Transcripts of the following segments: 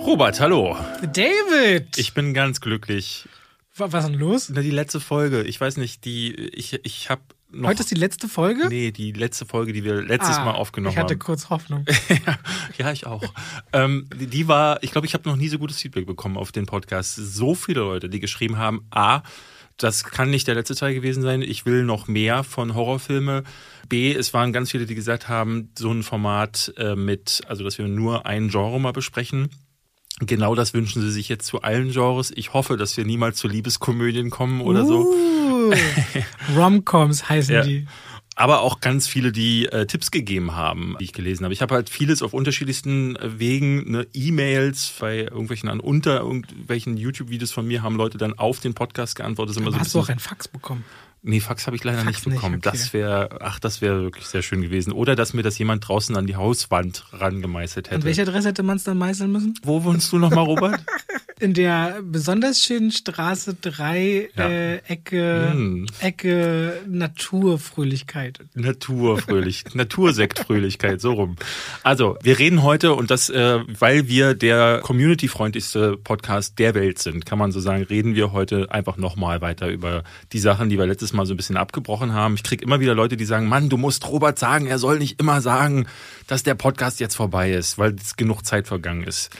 Robert, hallo. David! Ich bin ganz glücklich. Wa- Was ist denn los? Na, die letzte Folge, ich weiß nicht, die ich ich habe noch Heute ist die letzte Folge? Nee, die letzte Folge, die wir letztes Ah, Mal aufgenommen Ich hatte haben. kurz Hoffnung. ja, ich auch. ähm, die, die war, ich glaube, ich habe noch nie so gutes Feedback bekommen auf den Podcast. So viele Leute, die geschrieben haben, A, das kann nicht der letzte Teil gewesen sein. Ich will noch mehr von Horrorfilme. B, es waren ganz viele, die gesagt haben, so ein Format äh, mit, also dass wir nur ein Genre mal besprechen. Genau das wünschen sie sich jetzt zu allen Genres. Ich hoffe, dass wir niemals zu Liebeskomödien kommen oder so. Uh, Romcoms heißen Ja. die. Aber auch ganz viele, die äh, Tipps gegeben haben, die ich gelesen habe. Ich habe halt vieles auf unterschiedlichsten äh, Wegen, ne, E-Mails bei irgendwelchen an unter irgendwelchen YouTube-Videos von mir haben Leute dann auf den Podcast geantwortet. Das ist immer so hast du auch ein Fax bekommen? Nee, Fax habe ich leider Fax nicht nicht, bekommen. okay. Das wäre, ach, das wäre wirklich sehr schön gewesen. Oder dass mir das jemand draußen an die Hauswand rangemeißelt An hätte. welcher Adresse hätte man es dann meißeln müssen? Wo wohnst du nochmal, Robert? In der besonders schönen Straße 3, Ja. äh, Ecke, Hm. Ecke Naturfröhlichkeit. Naturfröhlich, Natursektfröhlichkeit, so rum. Also, wir reden heute und das, äh, weil wir der community-freundlichste Podcast der Welt sind, kann man so sagen, reden wir heute einfach nochmal weiter über die Sachen, die wir letztes Mal so ein bisschen abgebrochen haben. Ich krieg immer wieder Leute, die sagen, Mann, du musst Robert sagen, er soll nicht immer sagen, dass der Podcast jetzt vorbei ist, weil es genug Zeit vergangen ist.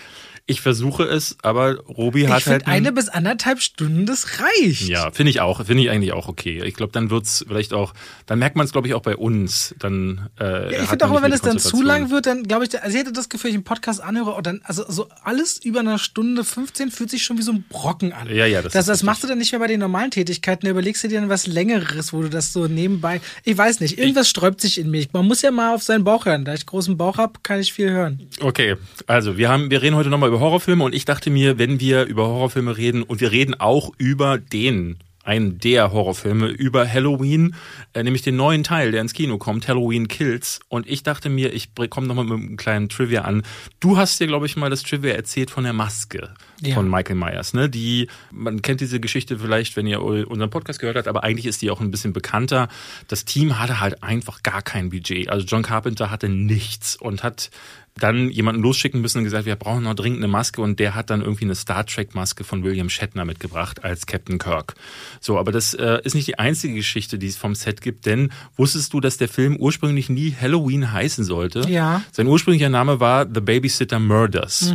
Ich versuche es, aber Robi hat Ich halt eine bis anderthalb Stunden, das reicht. ja, finde ich auch. Finde ich eigentlich auch okay. Ich glaube, dann wird's vielleicht auch, dann merkt man es, glaube ich, auch bei uns. Dann, äh, Ja, ich finde auch immer, wenn es dann zu lang wird, dann glaube ich, also ich hätte das Gefühl, ich einen Podcast anhöre und dann, also so alles über eine Stunde 15 fühlt sich schon wie so ein Brocken an. Ja, ja, das Das, ist das machst du dann nicht mehr bei den normalen Tätigkeiten, da überlegst du dir dann was Längeres, wo du das so nebenbei, ich weiß nicht, irgendwas sträubt sich in mir. Man muss ja mal auf seinen Bauch hören. Da ich großen Bauch habe, kann ich viel hören. Okay, also wir haben, wir reden heute nochmal über Horrorfilme und ich dachte mir, wenn wir über Horrorfilme reden und wir reden auch über den einen der Horrorfilme über Halloween, äh, nämlich den neuen Teil, der ins Kino kommt, Halloween Kills. Und ich dachte mir, ich komme nochmal mit einem kleinen Trivia an. Du hast dir, glaube ich, mal das Trivia erzählt von der Maske Ja. von Michael Myers. Ne? Die, man kennt diese Geschichte vielleicht, wenn ihr unseren Podcast gehört habt, aber eigentlich ist die auch ein bisschen bekannter. Das Team hatte halt einfach gar kein Budget. Also John Carpenter hatte nichts und hat dann jemanden losschicken müssen und gesagt, wir brauchen noch dringend eine Maske und der hat dann irgendwie eine Star Trek Maske von William Shatner mitgebracht als Captain Kirk. So, aber das äh, ist nicht die einzige Geschichte, die es vom Set gibt, denn wusstest du, dass der Film ursprünglich nie Halloween heißen sollte? Ja. Sein ursprünglicher Name war The Babysitter Murders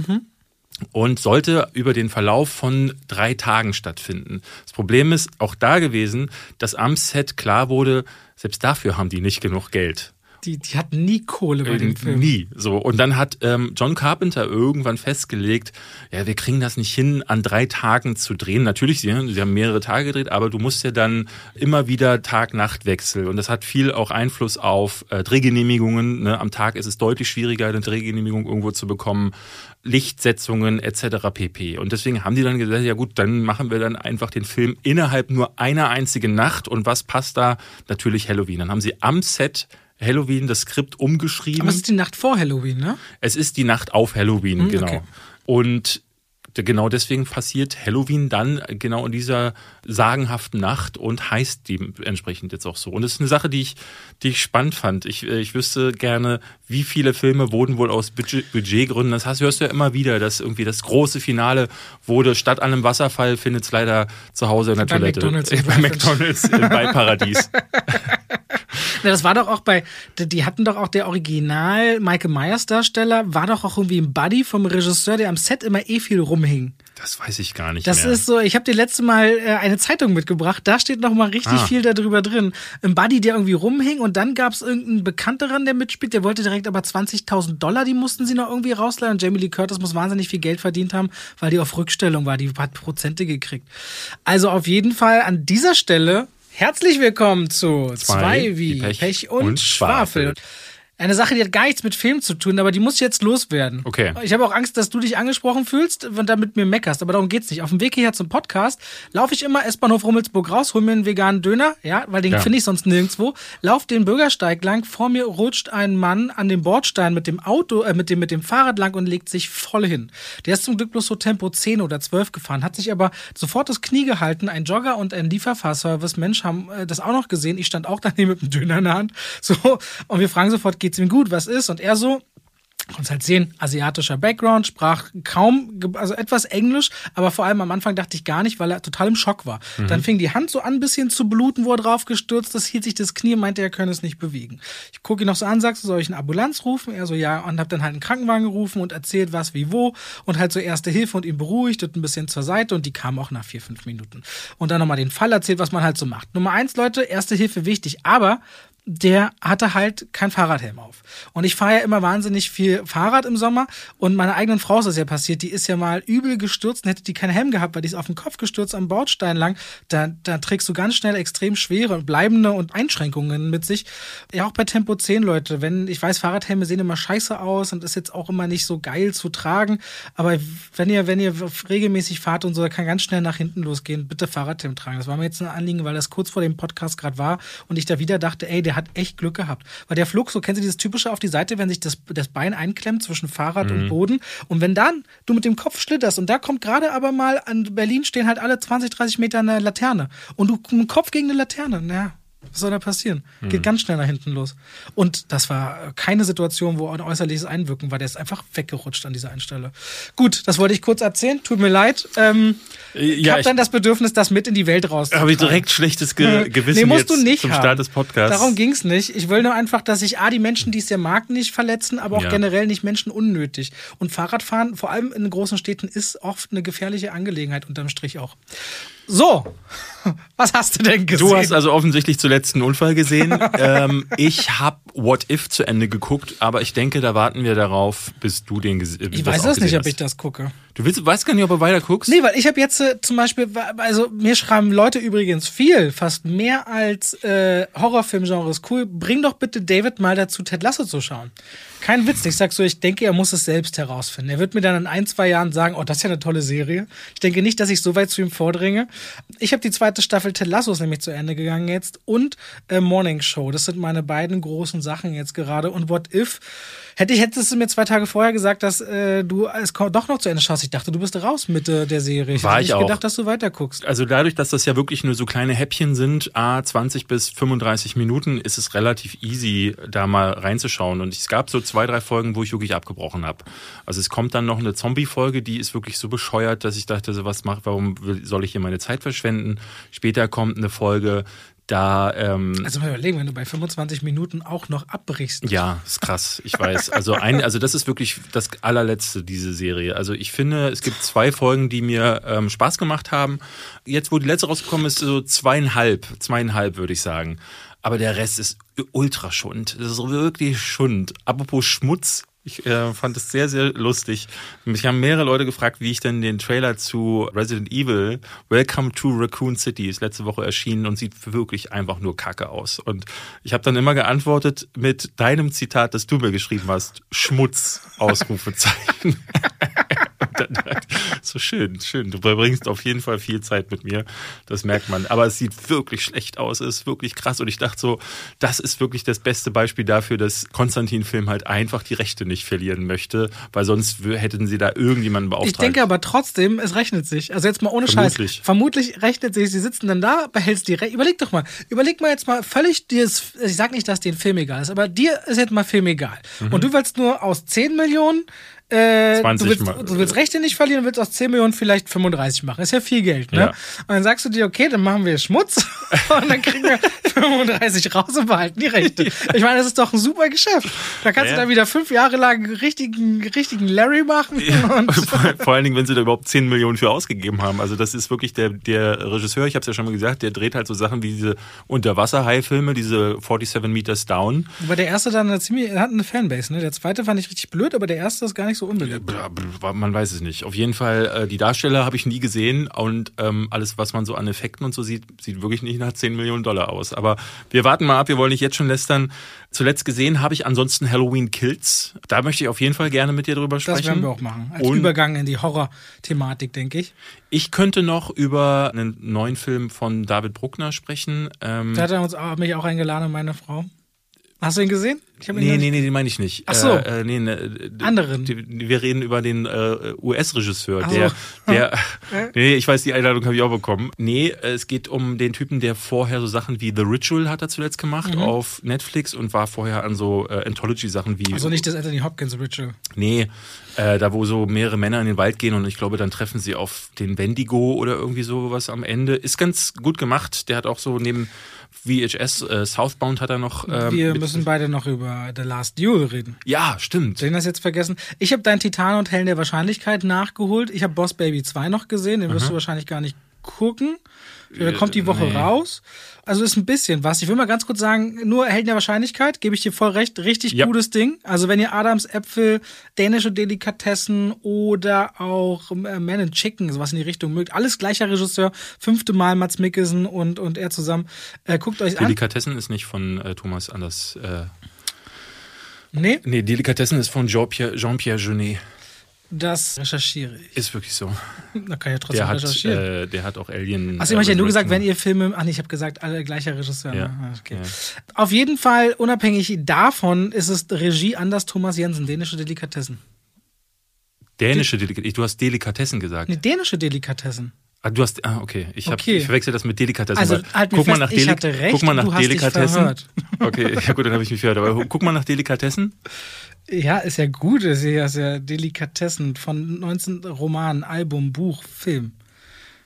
und sollte über den Verlauf von drei Tagen stattfinden. Das Problem ist auch da gewesen, dass am Set klar wurde, selbst dafür haben die nicht genug Geld. Die, die hatten nie Kohle bei Äh, dem Film. Nie. So. Und dann hat ähm, John Carpenter irgendwann festgelegt, ja, wir kriegen das nicht hin, an drei Tagen zu drehen. Natürlich, sie, sie haben mehrere Tage gedreht, aber du musst ja dann immer wieder Tag-Nacht-Wechsel. Und das hat viel auch Einfluss auf äh, Drehgenehmigungen. Ne? Am Tag ist es deutlich schwieriger, eine Drehgenehmigung irgendwo zu bekommen. Lichtsetzungen etc. pp. Und deswegen haben die dann gesagt, ja gut, dann machen wir dann einfach den Film innerhalb nur einer einzigen Nacht. Und was passt da? Natürlich Halloween. Dann haben sie am Set Halloween das Skript umgeschrieben. Aber es ist die Nacht vor Halloween, ne? Es ist die Nacht auf Halloween, Hm, genau. okay. Und genau deswegen passiert Halloween dann genau in dieser sagenhaften Nacht und heißt dementsprechend jetzt auch so. Und das ist eine Sache, die ich, die ich spannend fand. Ich, äh, ich wüsste gerne, wie viele Filme wurden wohl aus Budget, Budgetgründen, das heißt, hörst du ja immer wieder, dass irgendwie das große Finale wurde, statt an einem Wasserfall findet es leider zu Hause in der Bei Toilette. McDonald's Äh, im bei. McDonalds im Beiparadies. Na, das war doch auch bei, die die hatten doch auch der Original Michael Myers Darsteller, war doch auch irgendwie ein Buddy vom Regisseur, der am Set immer eh viel rumhing. Das weiß ich gar nicht Das mehr. ist so, ich habe dir letzte Mal äh, eine Zeitung mitgebracht, da steht noch mal richtig Ah. viel darüber drin. Ein Buddy, der irgendwie rumhing und dann gab es irgendeinen Bekannteren, der mitspielt, der wollte direkt aber 20.000 Dollar, die mussten sie noch irgendwie rausleihen und Jamie Lee Curtis muss wahnsinnig viel Geld verdient haben, weil die auf Rückstellung war, die hat Prozente gekriegt. Also auf jeden Fall an dieser Stelle herzlich willkommen zu Zwei zwei, wie wie Pech, Pech und, und Schwafel. Schwafel. Eine Sache, die hat gar nichts mit Film zu tun, aber die muss jetzt loswerden. Okay. Ich habe auch Angst, dass du dich angesprochen fühlst und dann mit mir meckerst, aber darum geht's nicht. Auf dem Weg hierher zum Podcast laufe ich immer S-Bahnhof Rummelsburg raus, hol mir einen veganen Döner, ja, weil den Ja. finde ich sonst nirgendwo. Lauf den Bürgersteig lang, vor mir rutscht ein Mann an dem Bordstein mit dem Auto, äh, mit dem mit dem Fahrrad lang und legt sich voll hin. Der ist zum Glück bloß so Tempo 10 oder 12 gefahren, hat sich aber sofort das Knie gehalten. Ein Jogger und ein Lieferfahrservice Mensch haben äh, das auch noch gesehen. Ich stand auch daneben mit dem Döner in der Hand. So und wir fragen sofort, geht's ihm gut? Was ist? Und er so, Konntest halt sehen, asiatischer Background, sprach kaum, also etwas Englisch, aber vor allem am Anfang dachte ich gar nicht, weil er total im Schock war. Dann fing die Hand so an, ein bisschen zu bluten, wo er drauf gestürzt ist, hielt sich das Knie, meinte, er könne es nicht bewegen. Ich gucke ihn noch so an, sagst du, soll ich eine Ambulanz rufen? Er so, ja, und hab dann halt einen Krankenwagen gerufen und erzählt, was, wie, wo und halt so erste Hilfe und ihn beruhigt und ein bisschen zur Seite und die kam auch nach vier, fünf Minuten. Und dann nochmal den Fall erzählt, was man halt so macht. Nummer eins, Leute, erste Hilfe wichtig, aber der hatte halt kein Fahrradhelm auf. Und ich fahre ja immer wahnsinnig viel Fahrrad im Sommer und meiner eigenen Frau ist das ja passiert, die ist ja mal übel gestürzt und hätte die keinen Helm gehabt, weil die ist auf den Kopf gestürzt am Bordstein lang. Da, da trägst du ganz schnell extrem schwere und bleibende und Einschränkungen mit sich. Ja, auch bei Tempo 10, Leute, wenn, ich weiß, Fahrradhelme sehen immer scheiße aus und ist jetzt auch immer nicht so geil zu tragen, aber wenn ihr, wenn ihr regelmäßig fahrt und so, da kann ganz schnell nach hinten losgehen, bitte Fahrradhelm tragen. Das war mir jetzt ein Anliegen, weil das kurz vor dem Podcast gerade war und ich da wieder dachte, ey, der hat echt Glück gehabt. Weil der flog, so kennst du dieses typische auf die Seite, wenn sich das, das Bein einklemmt zwischen Fahrrad und Boden. Und wenn dann du mit dem Kopf schlitterst und da kommt gerade aber mal an Berlin stehen halt alle 20, 30 Meter eine Laterne und du mit dem Kopf gegen eine Laterne, naja. Was soll da passieren? Geht ganz schnell nach hinten los. Und das war keine Situation, wo ein äußerliches Einwirken war. Der ist einfach weggerutscht an dieser einen Stelle. Gut, das wollte ich kurz erzählen. Tut mir leid. Ähm, ich Ja, habe ich dann das Bedürfnis, das mit in die Welt rauszutragen. habe ich direkt schlechtes Ge Gewissen nee, musst jetzt du nicht zum haben. Start des Podcasts. Darum ging's nicht. Ich will nur einfach, dass sich A, die Menschen, die es ja mag, nicht verletzen, aber auch Ja. generell nicht Menschen unnötig. Und Fahrradfahren, vor allem in großen Städten, ist oft eine gefährliche Angelegenheit, unterm Strich auch. So, was hast du denn gesehen? Du hast also offensichtlich zuletzt einen Unfall gesehen. ähm, ich habe What If zu Ende geguckt, aber ich denke, da warten wir darauf, bis du den gesehen hast. ich weiß es nicht, ob ich das gucke. Du willst, weißt gar nicht, ob du weiter guckst? Nee, weil ich habe jetzt äh, zum Beispiel, also mir schreiben Leute übrigens viel, fast mehr als äh, Horrorfilmgenre ist cool. Bring doch bitte David mal dazu, Ted Lasso zu schauen. Kein Witz, ich sag so, ich denke, er muss es selbst herausfinden. Er wird mir dann in ein, zwei Jahren sagen, oh, das ist ja eine tolle Serie. Ich denke nicht, dass ich so weit zu ihm vordringe. Ich habe die zweite Staffel Ted Lasso ist nämlich zu Ende gegangen jetzt und äh, Morning Show. Das sind meine beiden großen Sachen jetzt gerade. Und What If? Hätte ich, hättest du mir zwei Tage vorher gesagt, dass äh, du es doch noch zu Ende schaust. Ich dachte, du bist raus mit äh, der Serie. War hätte ich nicht auch. gedacht, dass du weiter guckst. Also dadurch, dass das ja wirklich nur so kleine Häppchen sind, a 20 bis 35 Minuten, ist es relativ easy, da mal reinzuschauen. Und es gab so zwei, drei Folgen, wo ich wirklich abgebrochen habe. Also es kommt dann noch eine Zombie-Folge, die ist wirklich so bescheuert, dass ich dachte, so was macht, warum soll ich hier meine Zeit verschwenden? Später kommt eine Folge, da ähm, Also mal überlegen, wenn du bei 25 Minuten auch noch abbrichst. Ja, ist krass, ich weiß. Also ein, also das ist wirklich das allerletzte, diese Serie. Also ich finde, es gibt zwei Folgen, die mir ähm, Spaß gemacht haben. Jetzt, wo die letzte rausgekommen ist, so zweieinhalb, zweieinhalb würde ich sagen. Aber der Rest ist ultra Schund. Das ist wirklich Schund. Apropos Schmutz. Ich äh, fand es sehr, sehr lustig. Mich haben mehrere Leute gefragt, wie ich denn den Trailer zu Resident Evil Welcome to Raccoon City ist letzte Woche erschienen und sieht wirklich einfach nur kacke aus. Und ich habe dann immer geantwortet mit deinem Zitat, das du mir geschrieben hast, Schmutz, Ausrufezeichen. Und dann dachte ich, so schön, schön. Du verbringst auf jeden Fall viel Zeit mit mir. Das merkt man. Aber es sieht wirklich schlecht aus. Es ist wirklich krass. Und ich dachte so, das ist wirklich das beste Beispiel dafür, dass Konstantin-Film halt einfach die Rechte nicht verlieren möchte, weil sonst hätten sie da irgendjemanden beauftragt. Ich denke aber trotzdem, es rechnet sich. Also jetzt mal ohne Vermutlich. Scheiß. Vermutlich rechnet sich. Sie sitzen dann da, behältst die Rechte. Überleg doch mal. Überleg mal jetzt mal völlig dir ist, ich sag nicht, dass dir ein Film egal ist, aber dir ist jetzt mal Film egal. Und du willst nur aus 10 Millionen äh, 20 du, willst, mal. du willst Rechte nicht verlieren und willst aus 10 Millionen vielleicht 35 machen. Ist ja viel Geld, ne? Ja. Und dann sagst du dir, okay, dann machen wir Schmutz und dann kriegen wir 35 raus und behalten die Rechte. Ich meine, das ist doch ein super Geschäft. Da kannst Ja. du da wieder fünf Jahre lang richtigen, richtigen Larry machen. Und vor, vor allen Dingen, wenn sie da überhaupt 10 Millionen für ausgegeben haben. Also das ist wirklich der, der Regisseur, ich habe es ja schon mal gesagt, der dreht halt so Sachen wie diese Unterwasserhai-Filme, diese 47 Meters Down. Aber der erste dann eine ziemlich, hat eine Fanbase, ne? Der zweite fand ich richtig blöd, aber der erste ist gar nicht so so unbeliebt. Man weiß es nicht. Auf jeden Fall, äh, die Darsteller habe ich nie gesehen und ähm, alles, was man so an Effekten und so sieht, sieht wirklich nicht nach 10 Millionen Dollar aus. Aber wir warten mal ab, wir wollen nicht jetzt schon lästern. Zuletzt gesehen habe ich ansonsten Halloween Kills. Da möchte ich auf jeden Fall gerne mit dir drüber sprechen. Das werden wir auch machen. Als und Übergang in die Horror-Thematik, denke ich. Ich könnte noch über einen neuen Film von David Bruckner sprechen. Ähm, da hat er uns auch, mich auch eingeladen, meine Frau. Hast du ihn gesehen? Ich nee, nee, nee, den meine ich nicht. Ach so. Äh, äh, nee, ne, Anderen. Wir reden über den äh, US-Regisseur, der, so. der, nee, ich weiß, die Einladung habe ich auch bekommen. Nee, es geht um den Typen, der vorher so Sachen wie The Ritual hat er zuletzt gemacht mhm. auf Netflix und war vorher an so äh, Anthology-Sachen wie. Also nicht das Anthony Hopkins Ritual. Nee, äh, da wo so mehrere Männer in den Wald gehen und ich glaube, dann treffen sie auf den Wendigo oder irgendwie sowas am Ende. Ist ganz gut gemacht. Der hat auch so neben VHS äh, Southbound hat er noch. Ähm, Wir müssen beide noch über The Last Duel reden. Ja, stimmt. Den hast jetzt vergessen. Ich habe dein Titan und Hellen der Wahrscheinlichkeit nachgeholt. Ich habe Boss Baby 2 noch gesehen. Den wirst Aha. du wahrscheinlich gar nicht gucken. Der kommt die Woche nee. raus. Also ist ein bisschen was. Ich will mal ganz kurz sagen, nur Helden der Wahrscheinlichkeit, gebe ich dir voll recht, richtig ja. gutes Ding. Also wenn ihr Adams Äpfel, dänische Delikatessen oder auch äh, Man and Chicken, sowas in die Richtung mögt, alles gleicher Regisseur, fünfte Mal Mats Mikkelsen und, und er zusammen. Äh, guckt euch an. Delikatessen ist nicht von äh, Thomas Anders. Äh, nee? Nee, Delikatessen ist von Jean-Pierre Jean Jeunet. Das recherchiere ich. Ist wirklich so. Da kann ich ja trotzdem der hat, recherchieren. Äh, der hat auch Alien. Achso, ich habe ja nur gesagt, wenn ihr Filme. Ach nee, ich habe gesagt, alle gleicher Regisseur. Ja. Ne? Okay. Ja. Auf jeden Fall, unabhängig davon, ist es Regie Anders Thomas Jensen, dänische Delikatessen. Dänische Delikatessen? Du hast Delikatessen gesagt. Nee, dänische Delikatessen. Ah, du hast, ah, okay. Ich, hab, okay. ich verwechsel das mit Delikatessen. Also, halt guck, fest, mal ich hatte recht, guck mal nach du Delikatessen. Okay, ja gut, dann habe ich mich verhört. Aber guck mal nach Delikatessen. Ja, ist ja gut, ist ja, ist Delikatessen. Von 19 Romanen, Album, Buch, Film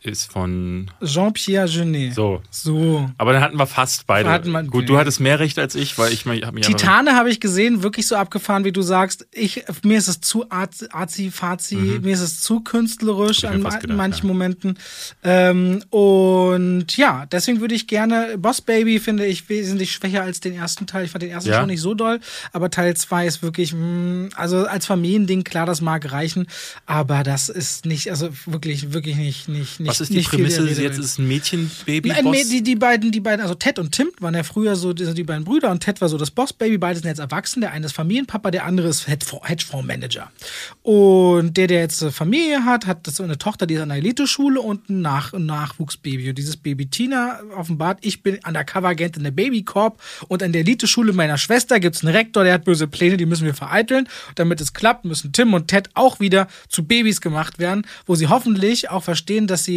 ist von Jean-Pierre Genet. So. So. Aber dann hatten wir fast beide. Hatten wir, Gut, du hattest mehr Recht als ich, weil ich habe mich Titane habe ich gesehen, wirklich so abgefahren, wie du sagst. Ich mir ist es zu arzi fazi, mhm. mir ist es zu künstlerisch an gedacht, manchen ja. Momenten. Ähm, und ja, deswegen würde ich gerne Boss Baby finde ich wesentlich schwächer als den ersten Teil. Ich fand den ersten ja. schon nicht so doll, aber Teil 2 ist wirklich mh, mm, also als Familiending klar, das mag reichen, aber das ist nicht also wirklich wirklich nicht nicht nicht was ist die Prämisse? Jetzt ist ein Mädchenbaby. Ein die, die beiden, die beiden, also Ted und Tim waren ja früher so die, die beiden Brüder und Ted war so das Boss-Baby. Beide sind jetzt erwachsen. Der eine ist Familienpapa, der andere ist Hedgefondsmanager. Und der, der jetzt Familie hat, hat so eine Tochter, die ist an der Elite-Schule und ein, Nach ein Nachwuchsbaby. Und dieses Baby Tina offenbart, ich bin Undercover-Agent in der Babycorp und an der Elite-Schule meiner Schwester gibt es einen Rektor, der hat böse Pläne, die müssen wir vereiteln. Und damit es klappt, müssen Tim und Ted auch wieder zu Babys gemacht werden, wo sie hoffentlich auch verstehen, dass sie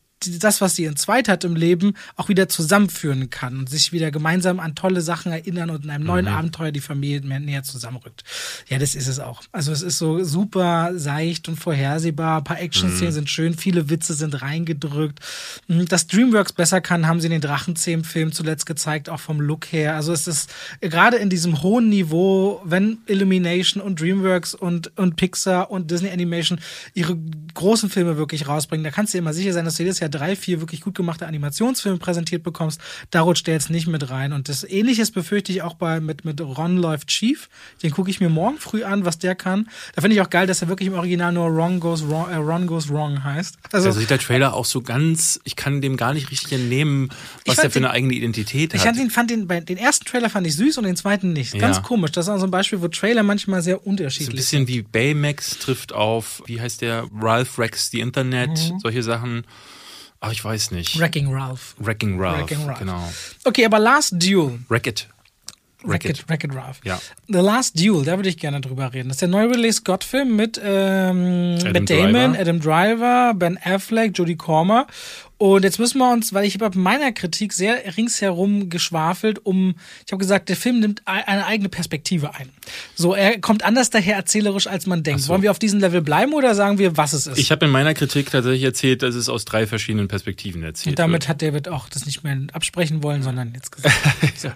das, was sie entzweit hat im Leben, auch wieder zusammenführen kann und sich wieder gemeinsam an tolle Sachen erinnern und in einem neuen mhm. Abenteuer die Familie mehr näher zusammenrückt. Ja, das ist es auch. Also es ist so super seicht und vorhersehbar. Ein paar Action-Szenen mhm. sind schön, viele Witze sind reingedrückt. Mhm, dass DreamWorks besser kann, haben sie in den Drachenzähmen-Film zuletzt gezeigt, auch vom Look her. Also es ist gerade in diesem hohen Niveau, wenn Illumination und DreamWorks und, und Pixar und Disney Animation ihre großen Filme wirklich rausbringen, da kannst du dir immer sicher sein, dass du jedes Jahr drei, vier wirklich gut gemachte Animationsfilme präsentiert bekommst, da rutscht der jetzt nicht mit rein. Und das Ähnliches befürchte ich auch bei mit, mit Ron läuft Chief. Den gucke ich mir morgen früh an, was der kann. Da finde ich auch geil, dass er wirklich im Original nur Wrong Goes Wrong, äh, Ron Goes Wrong heißt. Also, also sieht der Trailer auch so ganz, ich kann dem gar nicht richtig entnehmen, was der für den, eine eigene Identität hat. Ich fand den, fand den, den ersten Trailer fand ich süß und den zweiten nicht. Ganz ja. komisch. Das ist also ein Beispiel, wo Trailer manchmal sehr unterschiedlich sind. So ein bisschen sind. wie Baymax trifft auf, wie heißt der, Ralph Rex the Internet, mhm. solche Sachen. Ach, ich weiß nicht. Wrecking Ralph. Wrecking Ralph. Wrecking Ralph. Genau. Okay, aber Last Duel. Wreck-It. Wreck-It. Wreck-It Ralph. Ja. The Last Duel, da würde ich gerne drüber reden. Das ist der neu Release Scott-Film mit ähm, Adam Damon, Driver. Adam Driver, Ben Affleck, Jodie Comer und jetzt müssen wir uns, weil ich habe meiner Kritik sehr ringsherum geschwafelt, um, ich habe gesagt, der Film nimmt eine eigene Perspektive ein. So, er kommt anders daher erzählerisch, als man denkt. So. Wollen wir auf diesem Level bleiben oder sagen wir, was es ist? Ich habe in meiner Kritik tatsächlich erzählt, dass es aus drei verschiedenen Perspektiven erzählt Und damit wird. hat David auch das nicht mehr absprechen wollen, sondern jetzt gesagt.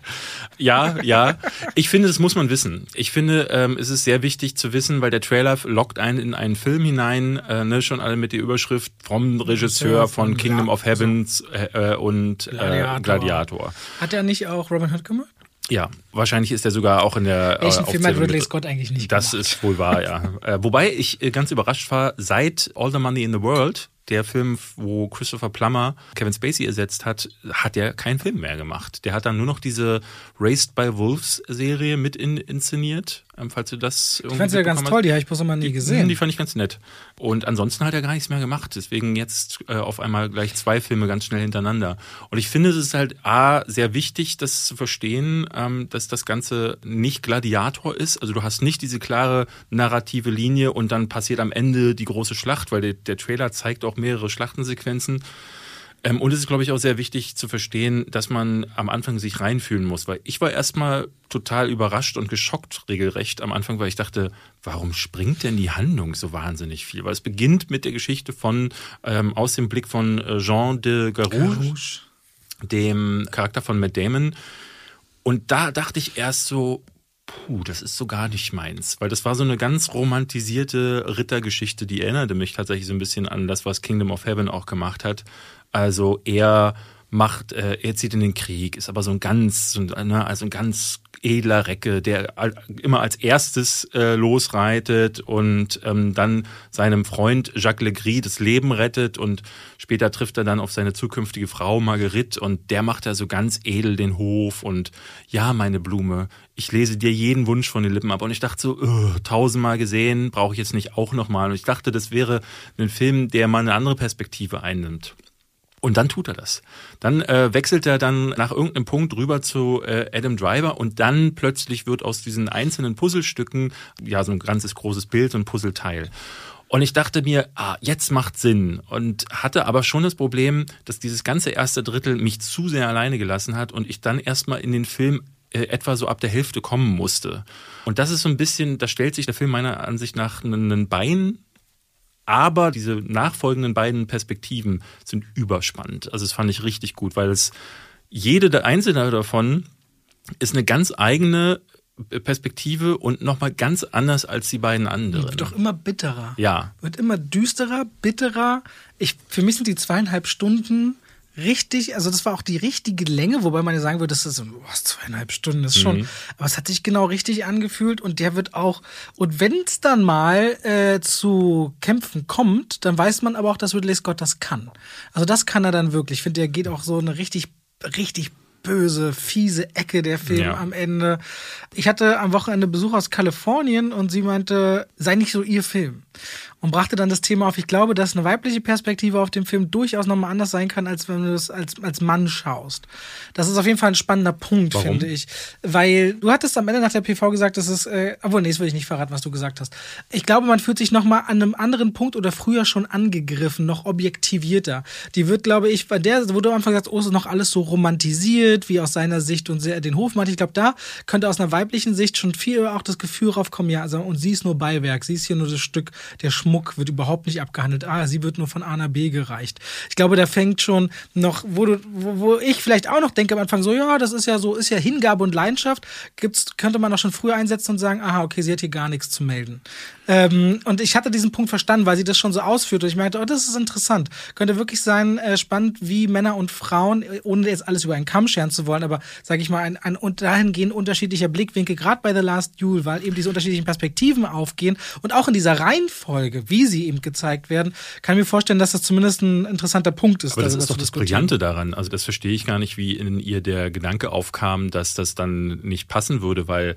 ja, ja. Ich finde, das muss man wissen. Ich finde, ähm, es ist sehr wichtig zu wissen, weil der Trailer lockt einen in einen Film hinein, äh, ne, schon alle mit der Überschrift vom Regisseur von Kingdom of of Heavens äh, und Gladiator. Gladiator. Hat er nicht auch Robin Hood gemacht? Ja, wahrscheinlich ist er sogar auch in der. Welchen äh, Film hat Ridley Scott eigentlich nicht Das gemacht? ist wohl wahr, ja. äh, wobei ich äh, ganz überrascht war, seit All the Money in the World der Film, wo Christopher Plummer Kevin Spacey ersetzt hat, hat er keinen Film mehr gemacht. Der hat dann nur noch diese Raised by Wolves Serie mit in, inszeniert, ähm, falls du das irgendwie. Ich fand sie ja ganz toll, die habe ich bloß immer nie gesehen. Die fand ich ganz nett. Und ansonsten hat er gar nichts mehr gemacht. Deswegen jetzt äh, auf einmal gleich zwei Filme ganz schnell hintereinander. Und ich finde, es ist halt A, sehr wichtig, das zu verstehen, ähm, dass das Ganze nicht Gladiator ist. Also du hast nicht diese klare narrative Linie und dann passiert am Ende die große Schlacht, weil der, der Trailer zeigt auch mehrere Schlachtensequenzen. Ähm, und es ist, glaube ich, auch sehr wichtig zu verstehen, dass man am Anfang sich reinfühlen muss, weil ich war erstmal total überrascht und geschockt regelrecht am Anfang, weil ich dachte, warum springt denn die Handlung so wahnsinnig viel? Weil es beginnt mit der Geschichte von, ähm, aus dem Blick von äh, Jean de Garouche, dem Charakter von Matt Damon. Und da dachte ich erst so, Puh, das ist so gar nicht meins, weil das war so eine ganz romantisierte Rittergeschichte, die erinnerte mich tatsächlich so ein bisschen an das, was Kingdom of Heaven auch gemacht hat. Also er macht, äh, er zieht in den Krieg, ist aber so ein ganz, so ein, ne, also ein ganz edler Recke, der immer als erstes äh, losreitet und ähm, dann seinem Freund Jacques Legris das Leben rettet und später trifft er dann auf seine zukünftige Frau Marguerite und der macht da so ganz edel den Hof und ja, meine Blume, ich lese dir jeden Wunsch von den Lippen ab und ich dachte so, uh, tausendmal gesehen, brauche ich jetzt nicht auch nochmal und ich dachte, das wäre ein Film, der mal eine andere Perspektive einnimmt. Und dann tut er das. Dann äh, wechselt er dann nach irgendeinem Punkt rüber zu äh, Adam Driver und dann plötzlich wird aus diesen einzelnen Puzzlestücken ja so ein ganzes großes Bild, so ein Puzzleteil. Und ich dachte mir, ah, jetzt macht Sinn. Und hatte aber schon das Problem, dass dieses ganze erste Drittel mich zu sehr alleine gelassen hat und ich dann erstmal in den Film äh, etwa so ab der Hälfte kommen musste. Und das ist so ein bisschen, da stellt sich der Film meiner Ansicht nach einen Bein aber diese nachfolgenden beiden Perspektiven sind überspannend. Also das fand ich richtig gut, weil es jede einzelne davon ist eine ganz eigene Perspektive und nochmal ganz anders als die beiden anderen. Wird doch immer bitterer. Ja. Wird immer düsterer, bitterer. Ich, für mich sind die zweieinhalb Stunden richtig, also das war auch die richtige Länge, wobei man ja sagen würde, das ist so, was, zweieinhalb Stunden ist schon. Mhm. Aber es hat sich genau richtig angefühlt und der wird auch, und wenn es dann mal äh, zu Kämpfen kommt, dann weiß man aber auch, dass Ridley Scott das kann. Also das kann er dann wirklich. Ich finde, der geht auch so eine richtig, richtig böse, fiese Ecke der Film ja. am Ende. Ich hatte am Wochenende Besuch aus Kalifornien und sie meinte, sei nicht so ihr Film und brachte dann das Thema auf. Ich glaube, dass eine weibliche Perspektive auf dem Film durchaus nochmal anders sein kann, als wenn du es als, als Mann schaust. Das ist auf jeden Fall ein spannender Punkt, Warum? finde ich. Weil du hattest am Ende nach der PV gesagt, dass es, äh, obwohl, nee, das will ich nicht verraten, was du gesagt hast. Ich glaube, man fühlt sich nochmal an einem anderen Punkt oder früher schon angegriffen, noch objektivierter. Die wird, glaube ich, bei der, wo du am Anfang sagst, oh, ist noch alles so romantisiert, wie aus seiner Sicht und sehr den Hof macht. Ich glaube, da könnte aus einer weiblichen Sicht schon viel auch das Gefühl raufkommen, ja, also, und sie ist nur Beiwerk, sie ist hier nur das Stück, der Schmuck Schmuck wird überhaupt nicht abgehandelt. Ah, sie wird nur von A nach B gereicht. Ich glaube, da fängt schon noch, wo du, wo, wo ich vielleicht auch noch denke am Anfang so, ja, das ist ja so, ist ja Hingabe und Leidenschaft. Gibt's, könnte man auch schon früher einsetzen und sagen, aha, okay, sie hat hier gar nichts zu melden. Ähm, und ich hatte diesen Punkt verstanden, weil sie das schon so ausführt. Und ich meinte, oh, das ist interessant. Könnte wirklich sein, äh, spannend, wie Männer und Frauen, äh, ohne jetzt alles über einen Kamm scheren zu wollen, aber sage ich mal, ein, ein und dahingehend unterschiedlicher Blickwinkel, gerade bei The Last Duel, weil eben diese unterschiedlichen Perspektiven aufgehen und auch in dieser Reihenfolge, wie sie eben gezeigt werden, kann ich mir vorstellen, dass das zumindest ein interessanter Punkt ist. Aber das ist doch das Brillante daran. Also das verstehe ich gar nicht, wie in ihr der Gedanke aufkam, dass das dann nicht passen würde, weil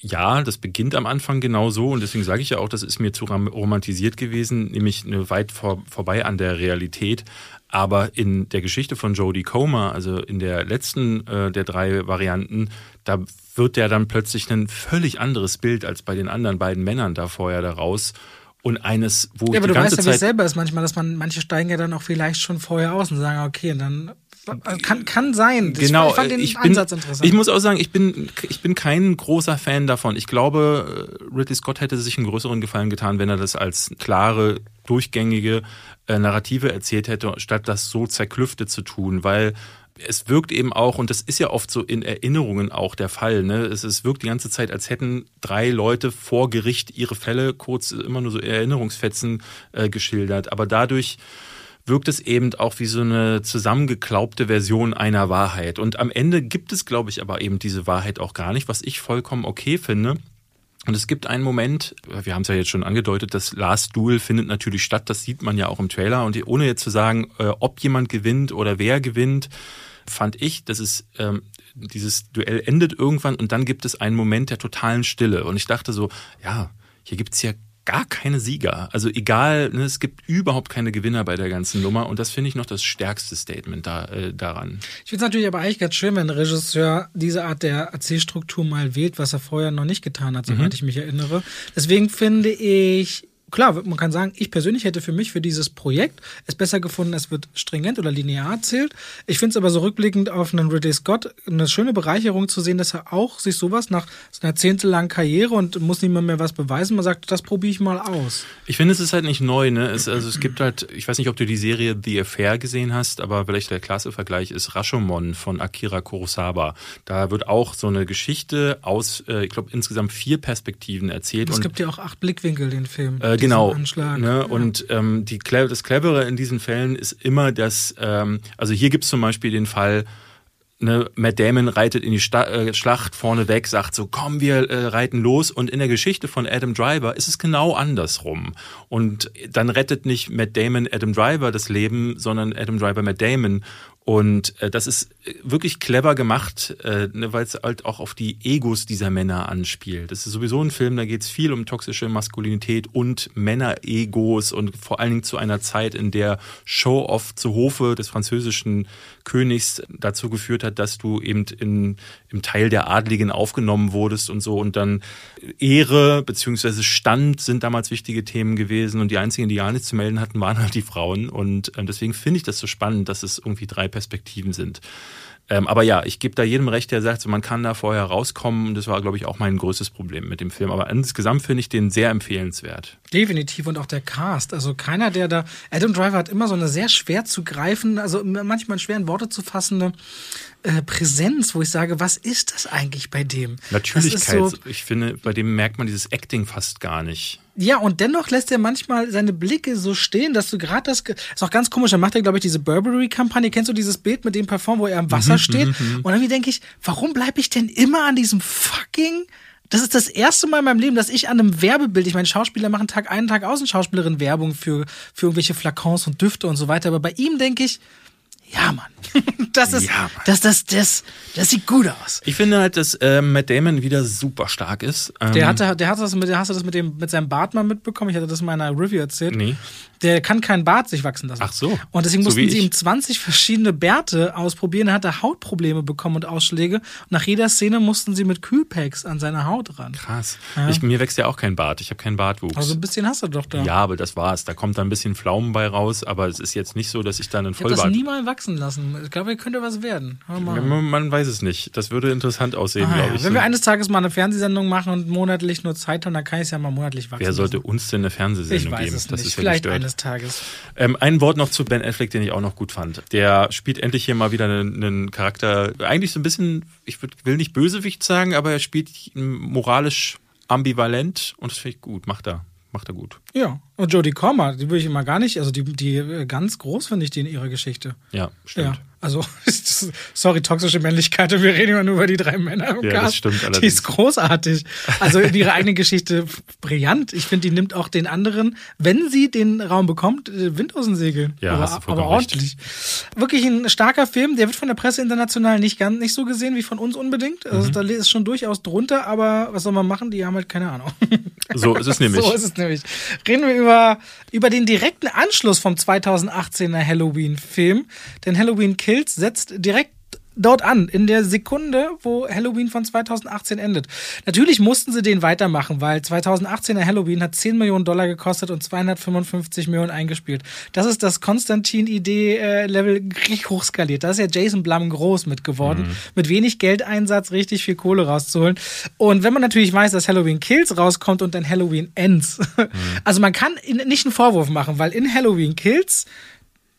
ja, das beginnt am Anfang genau so und deswegen sage ich ja auch, das ist mir zu romantisiert gewesen, nämlich weit vor, vorbei an der Realität. Aber in der Geschichte von Jodie Comer, also in der letzten äh, der drei Varianten, da wird der dann plötzlich ein völlig anderes Bild als bei den anderen beiden Männern da vorher daraus und eines, wo ja, ich aber die du ganze weißt ja, wie selber ist manchmal, dass man manche steigen ja dann auch vielleicht schon vorher aus und sagen, okay, dann kann, kann sein. Das genau, ich fand den ich Ansatz bin, interessant. Ich muss auch sagen, ich bin, ich bin kein großer Fan davon. Ich glaube, Ridley Scott hätte sich einen größeren Gefallen getan, wenn er das als klare, durchgängige äh, Narrative erzählt hätte, statt das so zerklüftet zu tun, weil es wirkt eben auch, und das ist ja oft so in Erinnerungen auch der Fall, ne? es, es wirkt die ganze Zeit, als hätten drei Leute vor Gericht ihre Fälle kurz immer nur so Erinnerungsfetzen äh, geschildert. Aber dadurch wirkt es eben auch wie so eine zusammengeklaubte Version einer Wahrheit. Und am Ende gibt es, glaube ich, aber eben diese Wahrheit auch gar nicht, was ich vollkommen okay finde. Und es gibt einen Moment, wir haben es ja jetzt schon angedeutet, das Last Duel findet natürlich statt, das sieht man ja auch im Trailer. Und ohne jetzt zu sagen, äh, ob jemand gewinnt oder wer gewinnt, fand ich, dass es ähm, dieses Duell endet irgendwann und dann gibt es einen Moment der totalen Stille. Und ich dachte so, ja, hier gibt's ja gar keine Sieger. Also egal, ne, es gibt überhaupt keine Gewinner bei der ganzen Nummer und das finde ich noch das stärkste Statement da, äh, daran. Ich finde es natürlich aber eigentlich ganz schön, wenn ein Regisseur diese Art der Erzählstruktur mal wählt, was er vorher noch nicht getan hat, soweit mhm. ich mich erinnere. Deswegen finde ich klar, man kann sagen, ich persönlich hätte für mich für dieses Projekt es besser gefunden, es wird stringent oder linear erzählt. Ich finde es aber so rückblickend auf einen Ridley Scott eine schöne Bereicherung zu sehen, dass er auch sich sowas nach seiner zehntelangen Karriere und muss niemand mehr was beweisen, man sagt, das probiere ich mal aus. Ich finde, es ist halt nicht neu, ne? Es, also es gibt halt, ich weiß nicht, ob du die Serie The Affair gesehen hast, aber vielleicht der klasse Vergleich ist Rashomon von Akira Kurosawa. Da wird auch so eine Geschichte aus, äh, ich glaube, insgesamt vier Perspektiven erzählt. Es gibt ja auch acht Blickwinkel, den Film. Äh, genau. Ne? Ja. Und ähm, die, das Clevere in diesen Fällen ist immer, dass, ähm, also hier gibt es zum Beispiel den Fall, ne, Matt Damon reitet in die Sta äh, Schlacht vorne weg, sagt so, komm, wir äh, reiten los. Und in der Geschichte von Adam Driver ist es genau andersrum. Und dann rettet nicht Matt Damon Adam Driver das Leben, sondern Adam Driver Matt Damon. Und äh, das ist äh, wirklich clever gemacht, äh, ne, weil es halt auch auf die Egos dieser Männer anspielt. Das ist sowieso ein Film, da geht es viel um toxische Maskulinität und Männer-Egos und vor allen Dingen zu einer Zeit, in der Show-off zu Hofe des französischen Königs dazu geführt hat, dass du eben in, im Teil der Adligen aufgenommen wurdest und so. Und dann Ehre beziehungsweise Stand sind damals wichtige Themen gewesen. Und die einzigen, die ja nichts zu melden hatten, waren halt die Frauen. Und äh, deswegen finde ich das so spannend, dass es irgendwie drei Perspektiven sind. Ähm, aber ja, ich gebe da jedem recht, der sagt, man kann da vorher rauskommen. Das war, glaube ich, auch mein größtes Problem mit dem Film. Aber insgesamt finde ich den sehr empfehlenswert. Definitiv und auch der Cast. Also keiner, der da. Adam Driver hat immer so eine sehr schwer zu greifen, also manchmal schwer in Worte zu fassende äh, Präsenz, wo ich sage, was ist das eigentlich bei dem? Natürlichkeit. So, ich finde, bei dem merkt man dieses Acting fast gar nicht. Ja, und dennoch lässt er manchmal seine Blicke so stehen, dass du gerade das. Ist auch ganz komisch, da macht er, glaube ich, diese Burberry-Kampagne. Kennst du dieses Bild mit dem Perform, wo er am Wasser mhm, steht? Mhm, mhm. und dann denke ich, warum bleibe ich denn immer an diesem fucking. Das ist das erste Mal in meinem Leben, dass ich an einem Werbebild, ich meine, Schauspieler machen Tag ein, Tag aus und Schauspielerin Werbung für, für irgendwelche Flakons und Düfte und so weiter. Aber bei ihm denke ich, ja, Mann. Das ist, ja, Mann. Das, das, das, das sieht gut aus. Ich finde halt, dass äh, Matt Damon wieder super stark ist. Ähm der hatte, der hatte das mit, hast du das mit dem, mit seinem Bart mal mitbekommen? Ich hatte das in meiner Review erzählt. Nee. Der kann keinen Bart sich wachsen lassen. Ach so. Und deswegen so mussten sie ihm 20 verschiedene Bärte ausprobieren. Er hatte Hautprobleme bekommen und Ausschläge. Und nach jeder Szene mussten sie mit Kühlpacks an seine Haut ran. Krass. Ja. Ich, mir wächst ja auch kein Bart. Ich habe keinen Bartwuchs. Also ein bisschen hast du doch da. Ja, aber das war's. Da kommt da ein bisschen Pflaumen bei raus. Aber es ist jetzt nicht so, dass ich dann einen Vollbart... Ich habe das nie mal wachsen lassen. Ich glaube, könnte was werden. Man weiß es nicht. Das würde interessant aussehen, ah, glaube ich. Wenn wir eines Tages mal eine Fernsehsendung machen und monatlich nur Zeit haben, dann kann ich es ja mal monatlich wachsen Wer sollte lassen. uns denn eine Fernsehsendung ich weiß geben? Es nicht. Das ist Vielleicht ja eines Tages. Ähm, ein Wort noch zu Ben Affleck, den ich auch noch gut fand. Der spielt endlich hier mal wieder einen, einen Charakter, eigentlich so ein bisschen, ich will nicht Bösewicht sagen, aber er spielt moralisch ambivalent und das finde ich gut, macht er. Macht er gut. Ja, und Jodie Comer, die würde ich immer gar nicht, also die, die äh, ganz groß finde ich die in ihrer Geschichte. Ja, stimmt. Ja. Also, sorry, toxische Männlichkeit, wir reden immer nur über die drei Männer im ja, Cast. Das stimmt allerdings. Die ist großartig. Also in ihrer eigenen Geschichte brillant. Ich finde, die nimmt auch den anderen, wenn sie den Raum bekommt, äh, Wind aus den Segeln. Ja, aber, hast du aber ordentlich. Recht. Wirklich ein starker Film, der wird von der Presse international nicht ganz nicht so gesehen wie von uns unbedingt. Also mhm. da ist schon durchaus drunter, aber was soll man machen? Die haben halt keine Ahnung. So ist es nämlich. so ist es nämlich. Reden wir über, über den direkten Anschluss vom 2018er Halloween-Film. Denn Halloween Kills setzt direkt dort an, in der Sekunde, wo Halloween von 2018 endet. Natürlich mussten sie den weitermachen, weil 2018er Halloween hat 10 Millionen Dollar gekostet und 255 Millionen eingespielt. Das ist das Konstantin-Idee-Level richtig hochskaliert. Da ist ja Jason Blum groß mit geworden, mhm. mit wenig Geldeinsatz richtig viel Kohle rauszuholen. Und wenn man natürlich weiß, dass Halloween Kills rauskommt und dann Halloween Ends, mhm. also man kann nicht einen Vorwurf machen, weil in Halloween Kills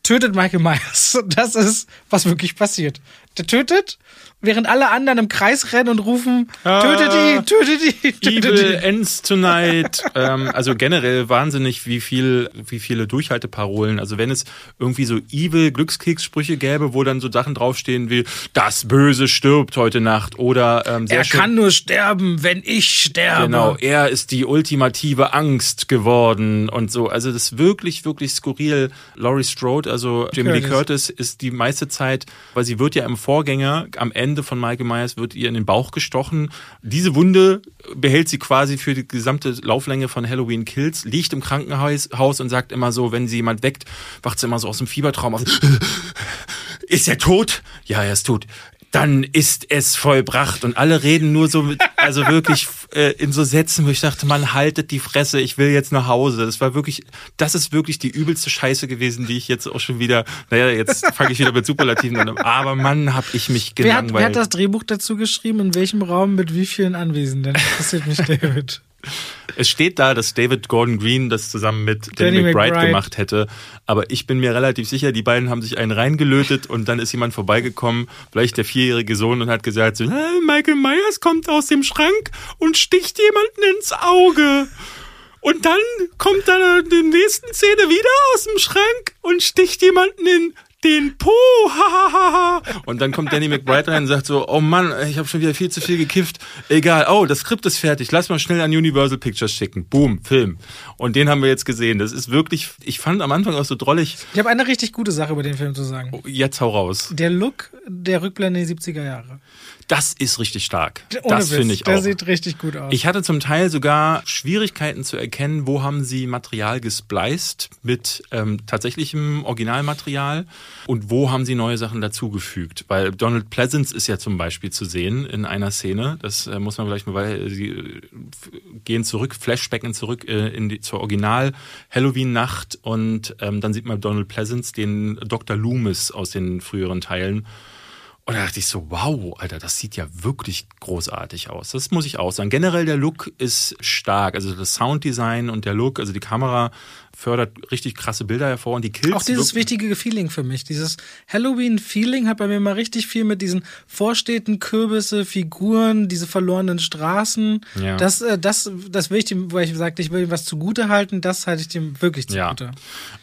tötet Michael Myers. Das ist, was wirklich passiert. Der tötet, während alle anderen im Kreis rennen und rufen, tötet die, tötet die, tötet Evil die. ends tonight. ähm, also generell wahnsinnig, wie viel, wie viele Durchhalteparolen. Also wenn es irgendwie so evil Glückskekssprüche gäbe, wo dann so Sachen draufstehen wie das Böse stirbt heute Nacht oder ähm, Er schön, kann nur sterben, wenn ich sterbe. Genau, er ist die ultimative Angst geworden und so. Also das ist wirklich, wirklich skurril. Laurie Strode, also Jamie Lee. Curtis, ist die meiste Zeit, weil sie wird ja im Vorgänger, am Ende von Michael Myers, wird ihr in den Bauch gestochen. Diese Wunde behält sie quasi für die gesamte Lauflänge von Halloween Kills, liegt im Krankenhaus Haus und sagt immer so, wenn sie jemand weckt, wacht sie immer so aus dem Fiebertraum auf. Ist er tot? Ja, er ist tot. Dann ist es vollbracht. Und alle reden nur so, mit, also wirklich äh, in so Sätzen, wo ich dachte, man haltet die Fresse, ich will jetzt nach Hause. Das war wirklich, das ist wirklich die übelste Scheiße gewesen, die ich jetzt auch schon wieder, naja, jetzt fange ich wieder mit Superlativen an. Aber Mann, hab ich mich Wer hat, gelangweilt. wer hat das Drehbuch dazu geschrieben? In welchem Raum mit wie vielen Anwesenden? Interessiert mich, David. Es steht da, dass David Gordon Green das zusammen mit Danny, Danny McBride, McBride. gemacht hätte. Aber ich bin mir relativ sicher, die beiden haben sich einen reingelötet und dann ist jemand vorbeigekommen, vielleicht der vierjährige Sohn und hat gesagt, so, "Äh, Michael Myers kommt aus dem Schrank und sticht jemanden ins Auge. Und dann kommt er in der nächsten Szene wieder aus dem Schrank und sticht jemanden in den Po. Hahaha. und dann kommt Danny McBride rein und sagt so, oh Mann, ich habe schon wieder viel zu viel gekifft. Egal, oh, das Skript ist fertig. Lass mal schnell an Universal Pictures schicken. Boom, Film. Und den haben wir jetzt gesehen. Das ist wirklich, ich fand am Anfang auch so drollig. Ich habe eine richtig gute Sache über den Film zu sagen. Jetzt hau raus. Der Look der Rückblende die 70er Jahre. Das ist richtig stark. Ohne das finde ich Der auch. sieht richtig gut aus. Ich hatte zum Teil sogar Schwierigkeiten zu erkennen, wo haben sie Material gespliced mit ähm, tatsächlichem Originalmaterial und wo haben sie neue Sachen dazugefügt. Weil Donald Pleasance ist ja zum Beispiel zu sehen in einer Szene. Das äh, muss man vielleicht mal, weil sie äh, gehen zurück, Flashbacken zurück äh, in die, zur Original Halloween-Nacht und ähm, dann sieht man Donald Pleasance, den Dr. Loomis aus den früheren Teilen. Und da dachte ich so, wow, Alter, das sieht ja wirklich großartig aus. Das muss ich auch sagen. Generell der Look ist stark. Also das Sounddesign und der Look, also die Kamera fördert richtig krasse Bilder hervor und die Kills. auch dieses wichtige Feeling für mich. Dieses Halloween-Feeling hat bei mir mal richtig viel mit diesen Vorstädten, Kürbisse, Figuren, diese verlorenen Straßen. Ja. Das, äh, das, das will ich dem, weil ich sagte, ich will ihm was zugute halten, das halte ich dem wirklich Ja. zugute.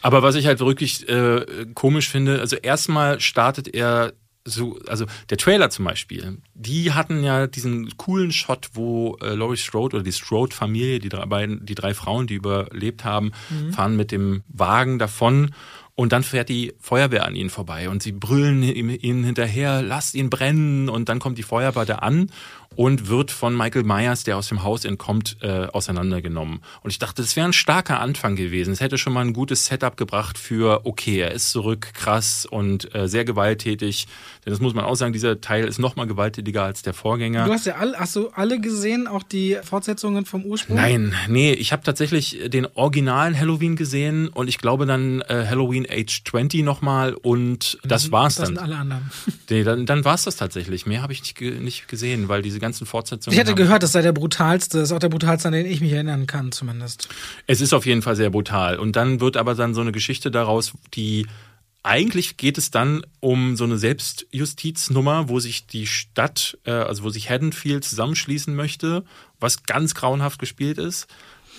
Aber was ich halt wirklich äh, komisch finde, also erstmal startet er so, also der Trailer zum Beispiel, die hatten ja diesen coolen Shot, wo äh, Laurie Strode oder die Strode-Familie, die drei beiden, die drei Frauen, die überlebt haben, fahren mit dem Wagen davon und dann fährt die Feuerwehr an ihnen vorbei und sie brüllen ihm- ihnen hinterher, lasst ihn brennen! Und dann kommt die Feuerwehr da an und wird von Michael Myers, der aus dem Haus entkommt, äh, auseinandergenommen. Und ich dachte, das wäre ein starker Anfang gewesen. Es hätte schon mal ein gutes Setup gebracht für, okay, er ist zurück, krass und äh, sehr gewalttätig. Denn das muss man auch sagen, dieser Teil ist noch mal gewalttätiger als der Vorgänger. Du hast ja alle, hast du alle gesehen, auch die Fortsetzungen vom Ursprung? Nein, nee, ich habe tatsächlich den originalen Halloween gesehen und ich glaube dann äh, Halloween Age 20 nochmal und das war's Das dann. sind alle anderen. Nee, dann, dann war's das tatsächlich. Mehr habe ich nicht, nicht gesehen, weil diese ganzen Fortsetzungen. Ich hatte haben- gehört, das sei der brutalste, das ist auch der brutalste, an den ich mich erinnern kann, zumindest. Es ist auf jeden Fall sehr brutal. Und dann wird aber dann so eine Geschichte daraus, die eigentlich geht es dann um so eine Selbstjustiznummer, wo sich die Stadt, äh, also wo sich Haddonfield zusammenschließen möchte, was ganz grauenhaft gespielt ist.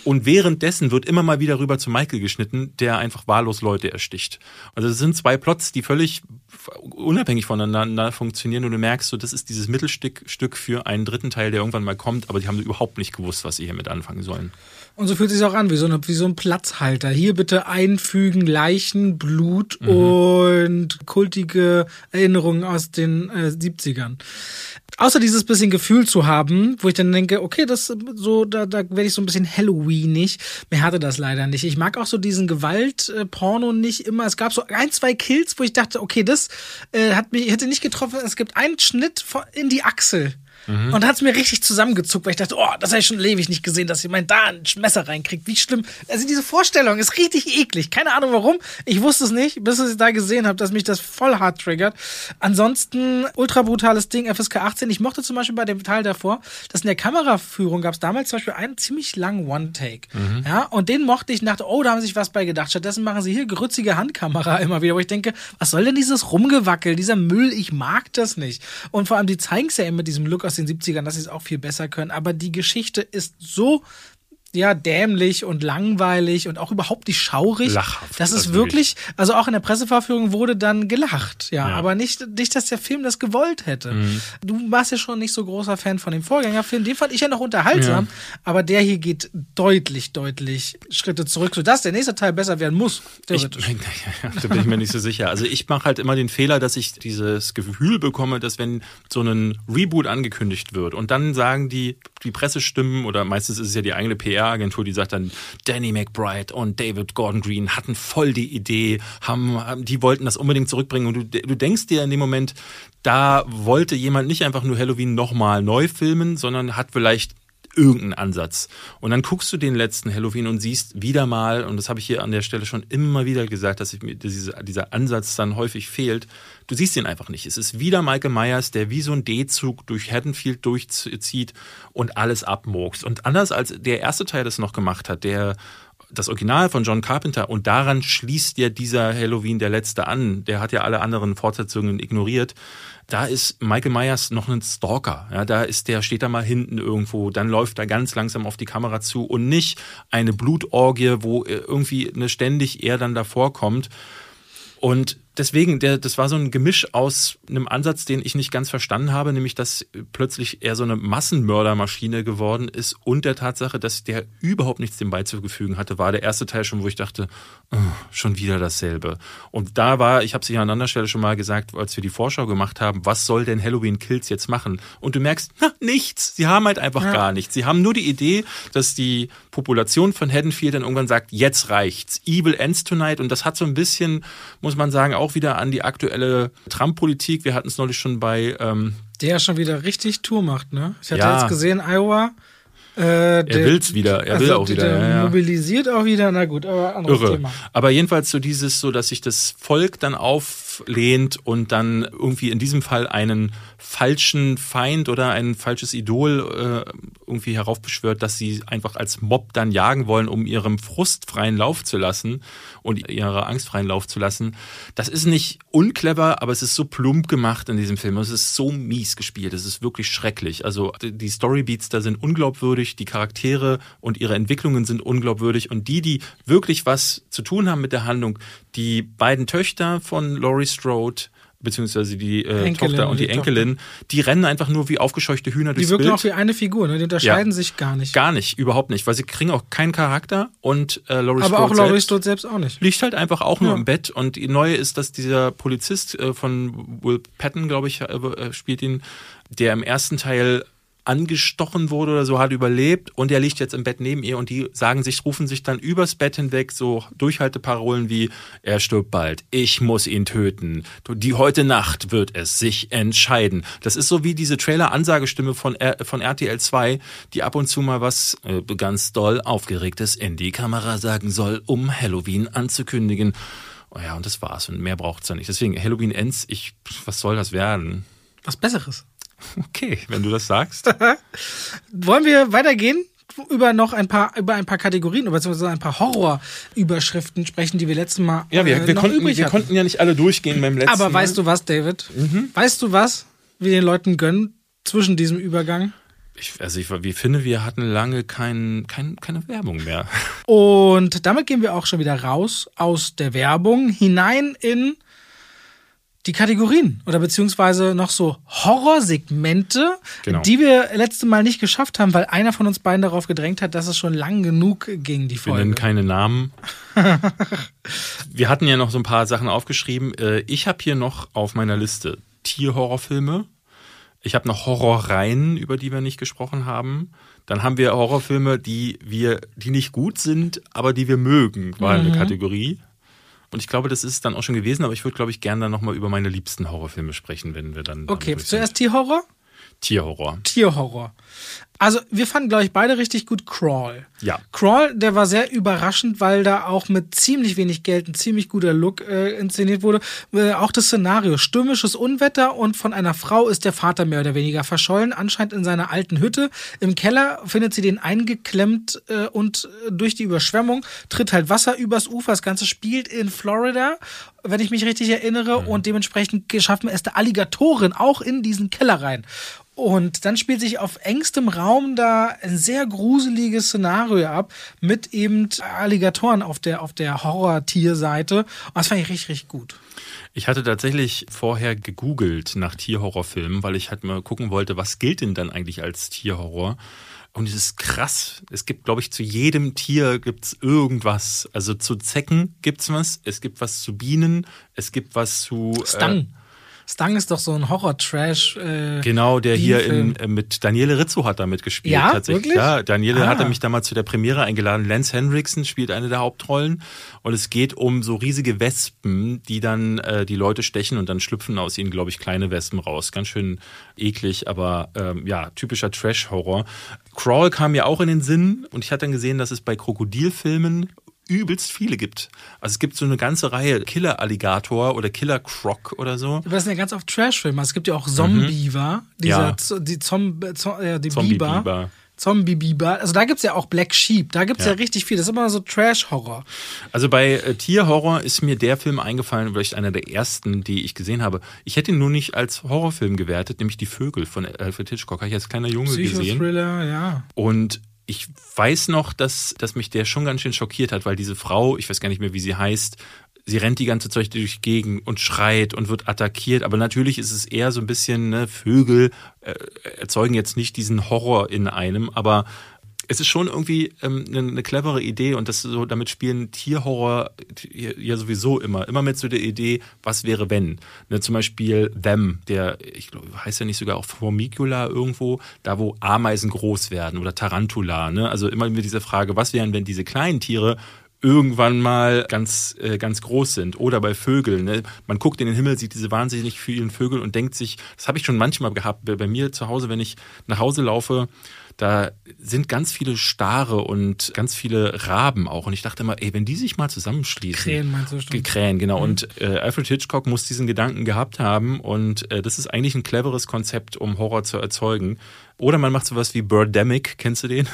Und währenddessen wird immer mal wieder rüber zu Michael geschnitten, der einfach wahllos Leute ersticht. Also es sind zwei Plots, die völlig unabhängig voneinander funktionieren und du merkst so, das ist dieses Mittelstück Stück für einen dritten Teil, der irgendwann mal kommt, aber die haben überhaupt nicht gewusst, was sie hiermit anfangen sollen. Und so fühlt es sich auch an, wie so, eine, wie so ein Platzhalter. Hier bitte einfügen Leichen, Blut und kultige Erinnerungen aus den äh, 70ern. Außer dieses bisschen Gefühl zu haben, wo ich dann denke, okay, das so, da, da werde ich so ein bisschen Halloweenig. Mir hatte das leider nicht. Ich mag auch so diesen Gewalt-Porno nicht immer. Es gab so ein, zwei Kills, wo ich dachte, okay, das äh, hat mich, hätte nicht getroffen. Es gibt einen Schnitt in die Achsel. Mhm. Und hat es mir richtig zusammengezuckt, weil ich dachte, oh, das habe ich schon ewig nicht gesehen, dass jemand da ein Messer reinkriegt. Wie schlimm. Also diese Vorstellung ist richtig eklig. Keine Ahnung warum. Ich wusste es nicht, bis ich es da gesehen habe, dass mich das voll hart triggert. Ansonsten, ultra brutales Ding, FSK 18. Ich mochte zum Beispiel bei dem Teil davor, dass in der Kameraführung gab es damals zum Beispiel einen ziemlich langen One-Take. Mhm. Ja, und den mochte ich, dachte, oh, da haben sie sich was bei gedacht. Stattdessen machen sie hier grützige Handkamera immer wieder, wo ich denke, was soll denn dieses Rumgewackel, dieser Müll? Ich mag das nicht. Und vor allem, die zeigen es ja immer mit diesem Look aus den 70ern, dass sie es auch viel besser können. Aber die Geschichte ist so ja, dämlich und langweilig und auch überhaupt nicht schaurig. Lachhaft. Das ist also wirklich, also auch in der Presseverführung wurde dann gelacht, ja, ja. aber nicht, nicht, dass der Film das gewollt hätte. Mhm. Du warst ja schon nicht so großer Fan von dem Vorgängerfilm, den fand ich ja noch unterhaltsam, ja. aber der hier geht deutlich, deutlich Schritte zurück, sodass der nächste Teil besser werden muss, theoretisch. Ich, ja, da bin ich mir nicht so sicher. Also ich mache halt immer den Fehler, dass ich dieses Gefühl bekomme, dass wenn so ein Reboot angekündigt wird und dann sagen die, die Pressestimmen oder meistens ist es ja die eigene PR, PR-Agentur, die sagt dann, Danny McBride und David Gordon Green hatten voll die Idee, haben, die wollten das unbedingt zurückbringen. Und du, du denkst dir in dem Moment, da wollte jemand nicht einfach nur Halloween nochmal neu filmen, sondern hat vielleicht irgendeinen Ansatz. Und dann guckst du den letzten Halloween und siehst wieder mal, und das habe ich hier an der Stelle schon immer wieder gesagt, dass ich mir dieser, dieser Ansatz dann häufig fehlt. Du siehst ihn einfach nicht. Es ist wieder Michael Myers, der wie so ein D-Zug durch Haddonfield durchzieht und alles abmurkst. Und anders als der erste Teil das noch gemacht hat, der das Original von John Carpenter und daran schließt ja dieser Halloween der letzte an. Der hat ja alle anderen Fortsetzungen ignoriert da ist Michael Myers noch ein Stalker. Ja, da ist der, steht da mal hinten irgendwo, dann läuft er ganz langsam auf die Kamera zu und nicht eine Blutorgie, wo irgendwie eine ständig er dann davor kommt. Und deswegen, der, das war so ein Gemisch aus einem Ansatz, den ich nicht ganz verstanden habe, nämlich dass plötzlich er so eine Massenmördermaschine geworden ist und der Tatsache, dass der überhaupt nichts dem beizufügen hatte, war der erste Teil schon, wo ich dachte, oh, schon wieder dasselbe. Und da war, ich habe es hier an anderer Stelle schon mal gesagt, als wir die Vorschau gemacht haben, was soll denn Halloween Kills jetzt machen? Und du merkst, na, nichts. Sie haben halt einfach ja. gar nichts. Sie haben nur die Idee, dass die Population von Haddonfield dann irgendwann sagt, jetzt reicht's. Evil ends tonight. Und das hat so ein bisschen, muss man sagen, auch auch wieder an die aktuelle Trump-Politik. Wir hatten es neulich schon bei. Ähm, der schon wieder richtig Tour macht, ne? Ich hatte ja. jetzt gesehen, Iowa. Äh, er will's wieder, er also will auch wieder. Der ja, mobilisiert auch wieder, na gut, aber anderes Irre. Thema. Aber jedenfalls so dieses, so dass sich das Volk dann auflehnt und dann irgendwie in diesem Fall einen falschen Feind oder ein falsches Idol äh, irgendwie heraufbeschwört, dass sie einfach als Mob dann jagen wollen, um ihrem Frust freien Lauf zu lassen und ihrer Angst freien Lauf zu lassen. Das ist nicht unclever, aber es ist so plump gemacht in diesem Film. Es ist so mies gespielt. Es ist wirklich schrecklich. Also die Storybeats da sind unglaubwürdig, die Charaktere und ihre Entwicklungen sind unglaubwürdig und die, die wirklich was zu tun haben mit der Handlung, die beiden Töchter von Laurie Strode, beziehungsweise die äh, Enkelin, Tochter und die, die Enkelin, Tochter. die rennen einfach nur wie aufgescheuchte Hühner durchs Die wirken Bild. auch wie eine Figur, ne? Die unterscheiden ja. sich gar nicht. Gar nicht, überhaupt nicht, weil sie kriegen auch keinen Charakter und äh, Laurie Aber Strode auch Laurie Strode selbst auch nicht. Liegt halt einfach auch nur ja. im Bett und die neue ist, dass dieser Polizist äh, von Will Patton, glaube ich, äh, spielt ihn, der im ersten Teil angestochen wurde oder so, hat überlebt und er liegt jetzt im Bett neben ihr und die sagen sich, rufen sich dann übers Bett hinweg so Durchhalteparolen wie, er stirbt bald, ich muss ihn töten, die heute Nacht wird es sich entscheiden. Das ist so wie diese Trailer-Ansagestimme von, von RTL 2, die ab und zu mal was äh, ganz doll Aufgeregtes in die Kamera sagen soll, um Halloween anzukündigen. Oh ja, und das war's. Und mehr braucht's ja nicht. Deswegen, Halloween Ends, ich, was soll das werden? Was Besseres. Okay, wenn du das sagst. Wollen wir weitergehen? über noch ein paar über ein paar Kategorien beziehungsweise ein paar Horrorüberschriften sprechen, die wir letztes Mal ja wir, wir, konnten, wir konnten ja nicht alle durchgehen beim letzten Aber weißt Mal. du was, David? Mhm. Weißt du was, wir den Leuten gönnen zwischen diesem Übergang? Ich, also ich, wie finde, wir hatten lange kein, kein, keine Werbung mehr. Und damit gehen wir auch schon wieder raus aus der Werbung hinein in die Kategorien oder beziehungsweise noch so Horrorsegmente, genau. die wir letzte Mal nicht geschafft haben, weil einer von uns beiden darauf gedrängt hat, dass es schon lang genug ging, die Folge. Wir nennen keine Namen. wir hatten ja noch so ein paar Sachen aufgeschrieben. Äh, ich habe hier noch auf meiner Liste Tierhorrorfilme. Ich habe noch Horrorreihen, über die wir nicht gesprochen haben. Dann haben wir Horrorfilme, die wir, die nicht gut sind, aber die wir mögen, war mhm. eine Kategorie. Und ich glaube, das ist dann auch schon gewesen, aber ich würde, glaube ich, gerne dann nochmal über meine liebsten Horrorfilme sprechen, wenn wir dann. Okay, zuerst Tierhorror? Tierhorror. Tierhorror. Also, wir fanden, glaube ich, beide richtig gut Crawl. Ja. Crawl, der war sehr überraschend, weil da auch mit ziemlich wenig Geld ein ziemlich guter Look äh, inszeniert wurde. Äh, auch das Szenario, stürmisches Unwetter und von einer Frau ist der Vater mehr oder weniger verschollen, anscheinend in seiner alten Hütte. Im Keller findet sie den eingeklemmt äh, und durch die Überschwemmung tritt halt Wasser übers Ufer. Das Ganze spielt in Florida, wenn ich mich richtig erinnere, und dementsprechend schaffen es der Alligatoren auch in diesen Keller rein. Und dann spielt sich auf engstem Raum da ein sehr gruseliges Szenario ab mit eben Alligatoren auf der, auf der Horror-Tierseite. Und das fand ich richtig, richtig gut. Ich hatte tatsächlich vorher gegoogelt nach Tierhorrorfilmen, weil ich halt mal gucken wollte, was gilt denn dann eigentlich als Tierhorror? Und es ist krass. Es gibt, glaube ich, zu jedem Tier gibt's irgendwas. Also zu Zecken gibt's was. Es gibt was zu Bienen. Es gibt was zu. Stung. Äh, Stung ist doch so ein Horror-Trash. Äh, Genau, der hier in, äh, mit Daniele Rizzo hat da mitgespielt. Ja, tatsächlich. wirklich? Ja, Daniele Ah. hatte mich damals zu der Premiere eingeladen. Lance Henriksen spielt eine der Hauptrollen. Und es geht um so riesige Wespen, die dann äh, die Leute stechen und dann schlüpfen aus ihnen, glaube ich, kleine Wespen raus. Ganz schön eklig, aber ähm, ja, typischer Trash-Horror. Crawl kam mir auch in den Sinn und ich hatte dann gesehen, dass es bei Krokodilfilmen übelst viele gibt. Also es gibt so eine ganze Reihe Killer Alligator oder Killer Croc oder so. Das sind ja ganz oft Trash-Filme. Es gibt ja auch. Dieser, Mhm. Ja. Die, Zom Zo- äh, die Zombie Biber. Biber. Zombie-Biber. Also da gibt's ja auch Black Sheep. Da gibt's ja, Ja. richtig viel. Das ist immer so Trash-Horror. Also bei äh, Tierhorror ist mir der Film eingefallen, vielleicht einer der ersten, die ich gesehen habe. Ich hätte ihn nur nicht als Horrorfilm gewertet, nämlich Die Vögel von Alfred Hitchcock. Habe ich als kleiner Junge gesehen. Psychothriller, ja. Und ich weiß noch, dass, dass mich der schon ganz schön schockiert hat, weil diese Frau, ich weiß gar nicht mehr, wie sie heißt, sie rennt die ganze Zeit durch die und schreit und wird attackiert. Aber natürlich ist es eher so ein bisschen, ne, Vögel äh, erzeugen jetzt nicht diesen Horror in einem, aber es ist schon irgendwie ähm, eine, eine clevere Idee und das so, damit spielen Tierhorror ja sowieso immer. Immer mit so der Idee, was wäre wenn? Ne, zum Beispiel Them, der, ich glaube, heißt ja nicht sogar auch Formicula irgendwo, da wo Ameisen groß werden oder Tarantula. Ne? Also immer mit dieser Frage, was wären, wenn diese kleinen Tiere irgendwann mal ganz, äh, ganz groß sind. Oder bei Vögeln. Ne? Man guckt in den Himmel, sieht diese wahnsinnig vielen Vögel und denkt sich, das habe ich schon manchmal gehabt, bei mir zu Hause, wenn ich nach Hause laufe, da sind ganz viele Stare und ganz viele Raben auch. Und ich dachte immer, ey, wenn die sich mal zusammenschließen. Krähen meinst du Die bestimmt. Krähen, genau. Und äh, Alfred Hitchcock muss diesen Gedanken gehabt haben. Und äh, das ist eigentlich ein cleveres Konzept, um Horror zu erzeugen. Oder man macht sowas wie Birdemic, kennst du den?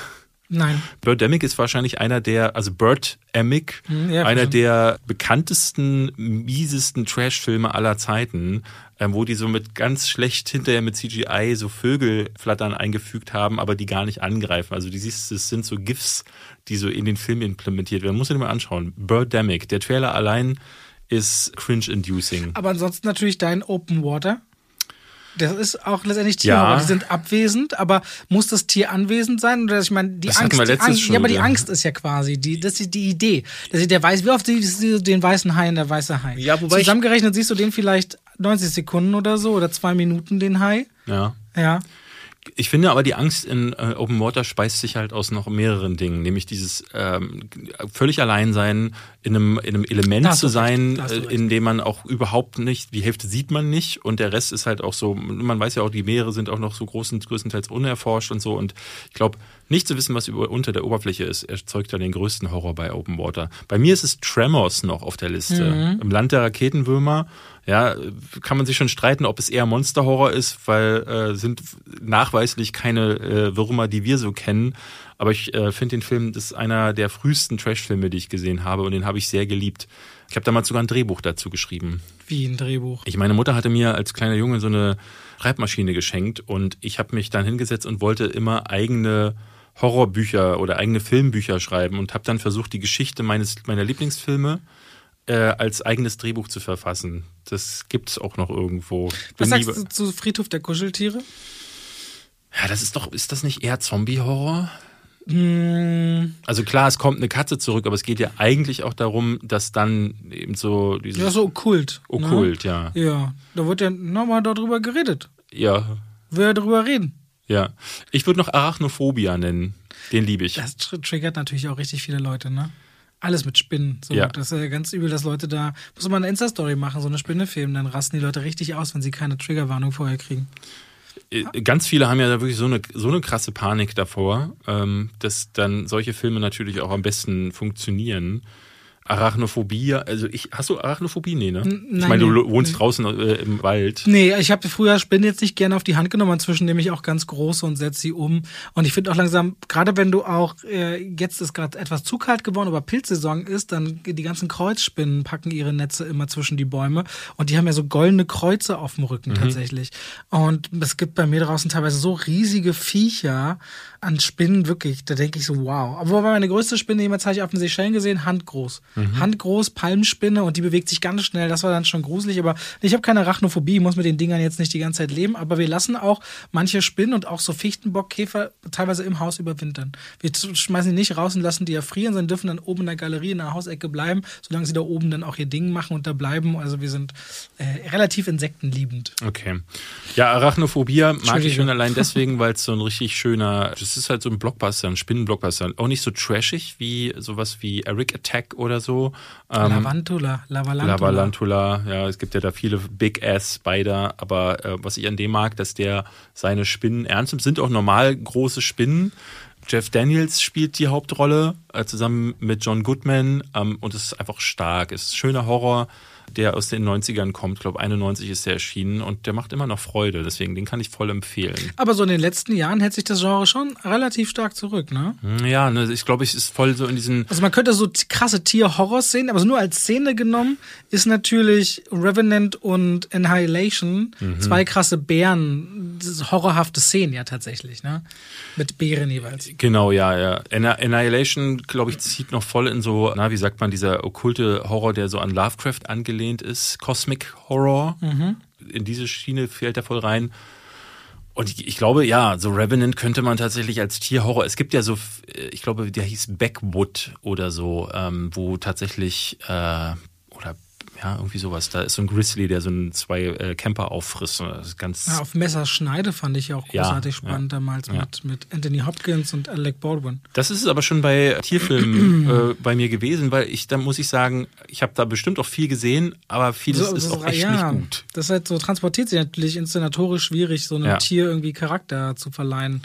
Nein. Birdemic ist wahrscheinlich einer der, also Birdemic, Hm, ja, einer verstanden. der bekanntesten, miesesten Trash-Filme aller Zeiten, ähm, wo die so mit ganz schlecht hinterher mit CGI so Vögelflattern eingefügt haben, aber die gar nicht angreifen. Also die siehst, es sind so GIFs, die so in den Film implementiert werden. Muss ich dir mal anschauen. Birdemic. Der Trailer allein ist cringe-inducing. Aber ansonsten natürlich dein Open Water. Das ist auch letztendlich Tierhorror. Ja. Die sind abwesend, aber muss das Tier anwesend sein? Oder ich meine, die Das Angst. wir die Angst schon ja, aber die. Angst ist ja quasi, die, das ist die Idee. Das ist der weiß, wie oft siehst du den weißen Hai in der weiße Hai? Ja, wobei ich- Zusammengerechnet siehst du den vielleicht 90 Sekunden oder so oder zwei Minuten, den Hai. Ja. Ja. Ich finde aber, die Angst in äh, Open Water speist sich halt aus noch mehreren Dingen, nämlich dieses ähm, völlig allein sein, in einem, in einem Element zu sein, äh, in dem man auch überhaupt nicht, die Hälfte sieht man nicht und der Rest ist halt auch so, man weiß ja auch, die Meere sind auch noch so großen, größtenteils unerforscht und so und ich glaube, nicht zu wissen, was über, unter der Oberfläche ist, erzeugt ja den größten Horror bei Open Water. Bei mir ist es Tremors noch auf der Liste. Mhm. Im Land der Raketenwürmer, ja, kann man sich schon streiten, ob es eher Monsterhorror ist, weil äh, sind nachweislich keine äh, Würmer, die wir so kennen. Aber ich äh, finde den Film, das ist einer der frühesten Trash-Filme, die ich gesehen habe und den habe ich sehr geliebt. Ich habe damals sogar ein Drehbuch dazu geschrieben. Wie ein Drehbuch. Ich, meine Mutter hatte mir als kleiner Junge so eine Schreibmaschine geschenkt und ich habe mich dann hingesetzt und wollte immer eigene Horrorbücher oder eigene Filmbücher schreiben und habe dann versucht, die Geschichte meines meiner Lieblingsfilme äh, als eigenes Drehbuch zu verfassen. Das gibt's auch noch irgendwo. Was Bin sagst du zu Friedhof der Kuscheltiere? Ja, das ist doch, ist das nicht eher Zombie-Horror? Hm, Also klar, es kommt eine Katze zurück, aber es geht ja eigentlich auch darum, dass dann eben so dieses ja, so okkult. Okkult, ja. Ne? Ja, da wird ja nochmal darüber geredet. Ja, Wir darüber reden. Ja. Ich würde noch Arachnophobia nennen. Den liebe ich. Das tr triggert natürlich auch richtig viele Leute, ne? Alles mit Spinnen. So, Ja. Das ist ja ganz übel, dass Leute da. Muss man eine Insta-Story machen, so eine Spinne filmen, dann rasten die Leute richtig aus, wenn sie keine Triggerwarnung vorher kriegen. Äh, ganz viele haben ja da wirklich so eine, so eine krasse Panik davor, ähm, dass dann solche Filme natürlich auch am besten funktionieren. Arachnophobie, also ich, hast du Arachnophobie? Nee, ne? N- ich nein, meine, du wohnst Nee. draußen äh, im Wald. Nee, ich habe früher Spinnen jetzt nicht gerne auf die Hand genommen, inzwischen nehme ich auch ganz große und setze sie um. Und ich finde auch langsam, gerade wenn du auch, äh, jetzt ist gerade etwas zu kalt geworden, aber Pilzsaison ist, dann die ganzen Kreuzspinnen packen ihre Netze immer zwischen die Bäume und die haben ja so goldene Kreuze auf dem Rücken tatsächlich. Und es gibt bei mir draußen teilweise so riesige Viecher an Spinnen, wirklich, da denke ich so, wow. Aber meine größte Spinne, jemals habe ich auf den Seychellen gesehen, handgroß. Handgroß, Palmspinne und die bewegt sich ganz schnell, das war dann schon gruselig, aber ich habe keine Arachnophobie, ich muss mit den Dingern jetzt nicht die ganze Zeit leben, aber wir lassen auch manche Spinnen und auch so Fichtenbockkäfer teilweise im Haus überwintern. Wir schmeißen die nicht raus und lassen die erfrieren, sondern dürfen dann oben in der Galerie in der Hausecke bleiben, solange sie da oben dann auch ihr Ding machen und da bleiben. Also wir sind äh, relativ insektenliebend. Okay. Ja, Arachnophobie mag ich schon allein deswegen, weil es so ein richtig schöner, das ist halt so ein Blockbuster, ein Spinnenblockbuster. Auch nicht so trashig wie sowas wie Eric Attack oder so. Ähm, Lavantula, Lavalantula. Lavalantula, ja, es gibt ja da viele Big Ass Spider, aber äh, was ich an dem mag, dass der seine Spinnen ernst nimmt, sind auch normal große Spinnen. Jeff Daniels spielt die Hauptrolle, äh, zusammen mit John Goodman, ähm, und es ist einfach stark. Es ist schöner Horror, der aus den 90ern kommt. Ich glaube, 91 ist der erschienen und der macht immer noch Freude, deswegen den kann ich voll empfehlen. Aber so in den letzten Jahren hält sich das Genre schon relativ stark zurück, ne? Ja, ne, ich glaube, es ist voll so in diesen Also man könnte so krasse Tier-Horror-Szenen, aber so nur als Szene genommen ist natürlich Revenant und Annihilation zwei krasse Bären, horrorhafte Szenen ja tatsächlich, ne? Mit Bären jeweils. Genau, ja, ja. Anni- Annihilation, glaube ich, zieht noch voll in so, na, wie sagt man, dieser okkulte Horror, der so an Lovecraft angelehnt ist. Cosmic Horror. In diese Schiene fällt er voll rein. Und ich, ich glaube, ja, so Revenant könnte man tatsächlich als Tierhorror. Es gibt ja so, äh, ich glaube, der hieß Backwood oder so, ähm, wo tatsächlich, äh, ja, irgendwie sowas. Da ist so ein Grizzly, der so ein, zwei äh, Camper auffrisst. Das ganz. Ja, auf Messerschneide fand ich ja auch großartig ja. spannend damals Ja. mit, mit Anthony Hopkins und Alec Baldwin. Das ist es aber schon bei Tierfilmen äh, bei mir gewesen, weil ich, da muss ich sagen, ich habe da bestimmt auch viel gesehen, aber vieles ist auch echt ja, nicht gut. Das ist halt so, transportiert sich natürlich inszenatorisch schwierig, so einem. Tier irgendwie Charakter zu verleihen.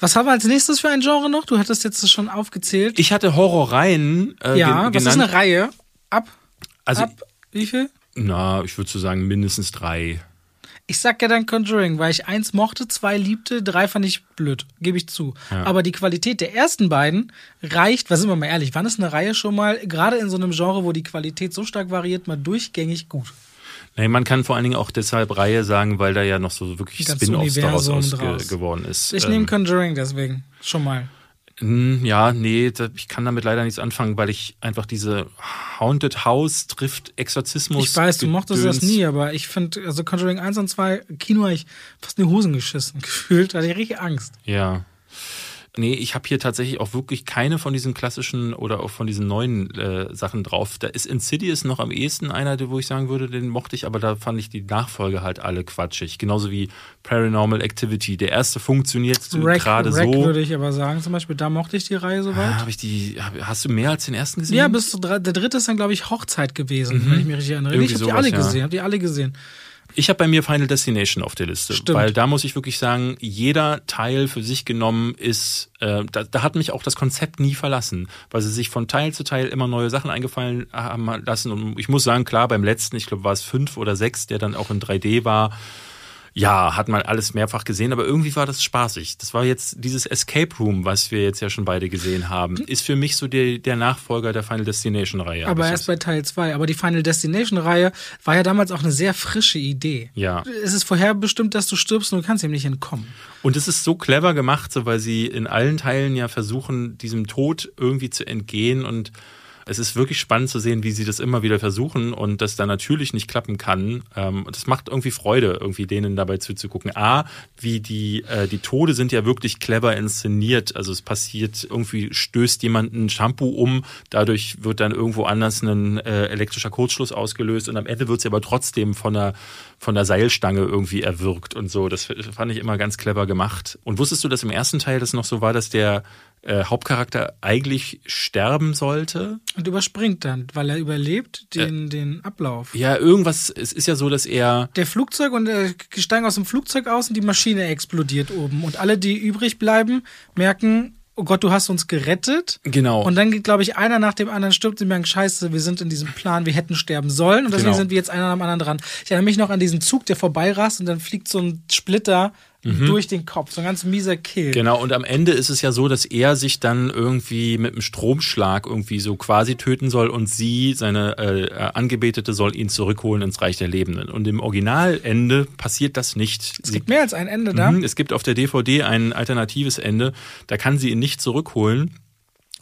Was haben wir als nächstes für ein Genre noch? Du hattest jetzt schon aufgezählt. Ich hatte Horrorreihen äh, ja, was ist eine Reihe? Ab, also, ab, wie viel? na, ich würde so sagen mindestens drei. Ich sag ja dann Conjuring, weil ich eins mochte, zwei liebte, drei fand ich blöd, gebe ich zu. Aber die Qualität der ersten beiden reicht, was sind wir mal ehrlich, wann ist eine Reihe schon mal, gerade in so einem Genre, wo die Qualität so stark variiert, mal durchgängig gut? Nee, man kann vor allen Dingen auch deshalb Reihe sagen, weil da ja noch so wirklich Spin-offs daraus draus. geworden ist. Ich Ähm, nehme Conjuring deswegen, schon mal. Mm, Ja, nee, ich kann damit leider nichts anfangen, weil ich einfach diese Haunted House trifft Exorzismus. Ich weiß, du mochtest das nie, aber ich finde, also Conjuring 1 und 2, Kino habe ich fast in die Hosen geschissen gefühlt, da hatte ich richtig Angst. Ja. Nee, ich habe hier tatsächlich auch wirklich keine von diesen klassischen oder auch von diesen neuen äh, Sachen drauf. Da ist Insidious noch am ehesten einer, wo ich sagen würde, den mochte ich, aber da fand ich die Nachfolge halt alle quatschig. Genauso wie Paranormal Activity. Der erste funktioniert gerade so. würde ich aber sagen, zum Beispiel, da mochte ich die Reihe soweit. Ah, Hab ich die, hast du mehr als den ersten gesehen? Ja, bis zu drei, der dritte ist dann, glaube ich, Hochzeit gewesen, wenn ich mich richtig erinnere. Mhm. Irgendwie ich habe die alle ja. gesehen, habe die alle gesehen. Ich habe bei mir Final Destination auf der Liste, Stimmt. weil da muss ich wirklich sagen, jeder Teil für sich genommen ist, äh, da, da hat mich auch das Konzept nie verlassen, weil sie sich von Teil zu Teil immer neue Sachen eingefallen haben lassen. Und ich muss sagen, klar, beim letzten, ich glaube, war es fünf oder sechs, der dann auch in 3D war. Ja, hat man alles mehrfach gesehen, aber irgendwie war das spaßig. Das war jetzt dieses Escape Room, was wir jetzt ja schon beide gesehen haben, ist für mich so der, der Nachfolger der Final Destination Reihe. Aber erst bei Teil 2. Aber die Final Destination-Reihe war ja damals auch eine sehr frische Idee. Ja. Es ist vorherbestimmt, dass du stirbst und du kannst ihm nicht entkommen. Und es ist so clever gemacht, so weil sie in allen Teilen ja versuchen, diesem Tod irgendwie zu entgehen. Und es ist wirklich spannend zu sehen, wie sie das immer wieder versuchen und das dann natürlich nicht klappen kann. Ähm, Das macht irgendwie Freude, irgendwie denen dabei zuzugucken. A, wie die, äh, die Tode sind ja wirklich clever inszeniert. Also es passiert, irgendwie stößt jemand ein Shampoo um, dadurch wird dann irgendwo anders ein äh, elektrischer Kurzschluss ausgelöst und am Ende wird sie aber trotzdem von der, von der Seilstange irgendwie erwürgt und so. Das fand ich immer ganz clever gemacht. Und wusstest du, dass im ersten Teil das noch so war, dass der äh, Hauptcharakter eigentlich sterben sollte? Und überspringt dann, weil er überlebt den, den Ablauf. Ja, irgendwas, es ist ja so, dass er. Der Flugzeug und er steigen aus dem Flugzeug aus und die Maschine explodiert oben. Und alle, die übrig bleiben, merken, oh Gott, du hast uns gerettet. Genau. Und dann geht, glaube ich, einer nach dem anderen stirbt und merken, scheiße, wir sind in diesem Plan, wir hätten sterben sollen und deswegen Genau. sind wir jetzt einer am anderen dran. Ich erinnere mich noch an diesen Zug, der vorbeirast und dann fliegt so ein Splitter durch den Kopf, so ein ganz mieser Kill. Mhm. Genau, und am Ende ist es ja so, dass er sich dann irgendwie mit einem Stromschlag irgendwie so quasi töten soll und sie, seine äh, Angebetete, soll ihn zurückholen ins Reich der Lebenden. Und im Originalende passiert das nicht. Es gibt mehr als ein Ende da. Mhm, Es gibt auf der DVD ein alternatives Ende. Da kann sie ihn nicht zurückholen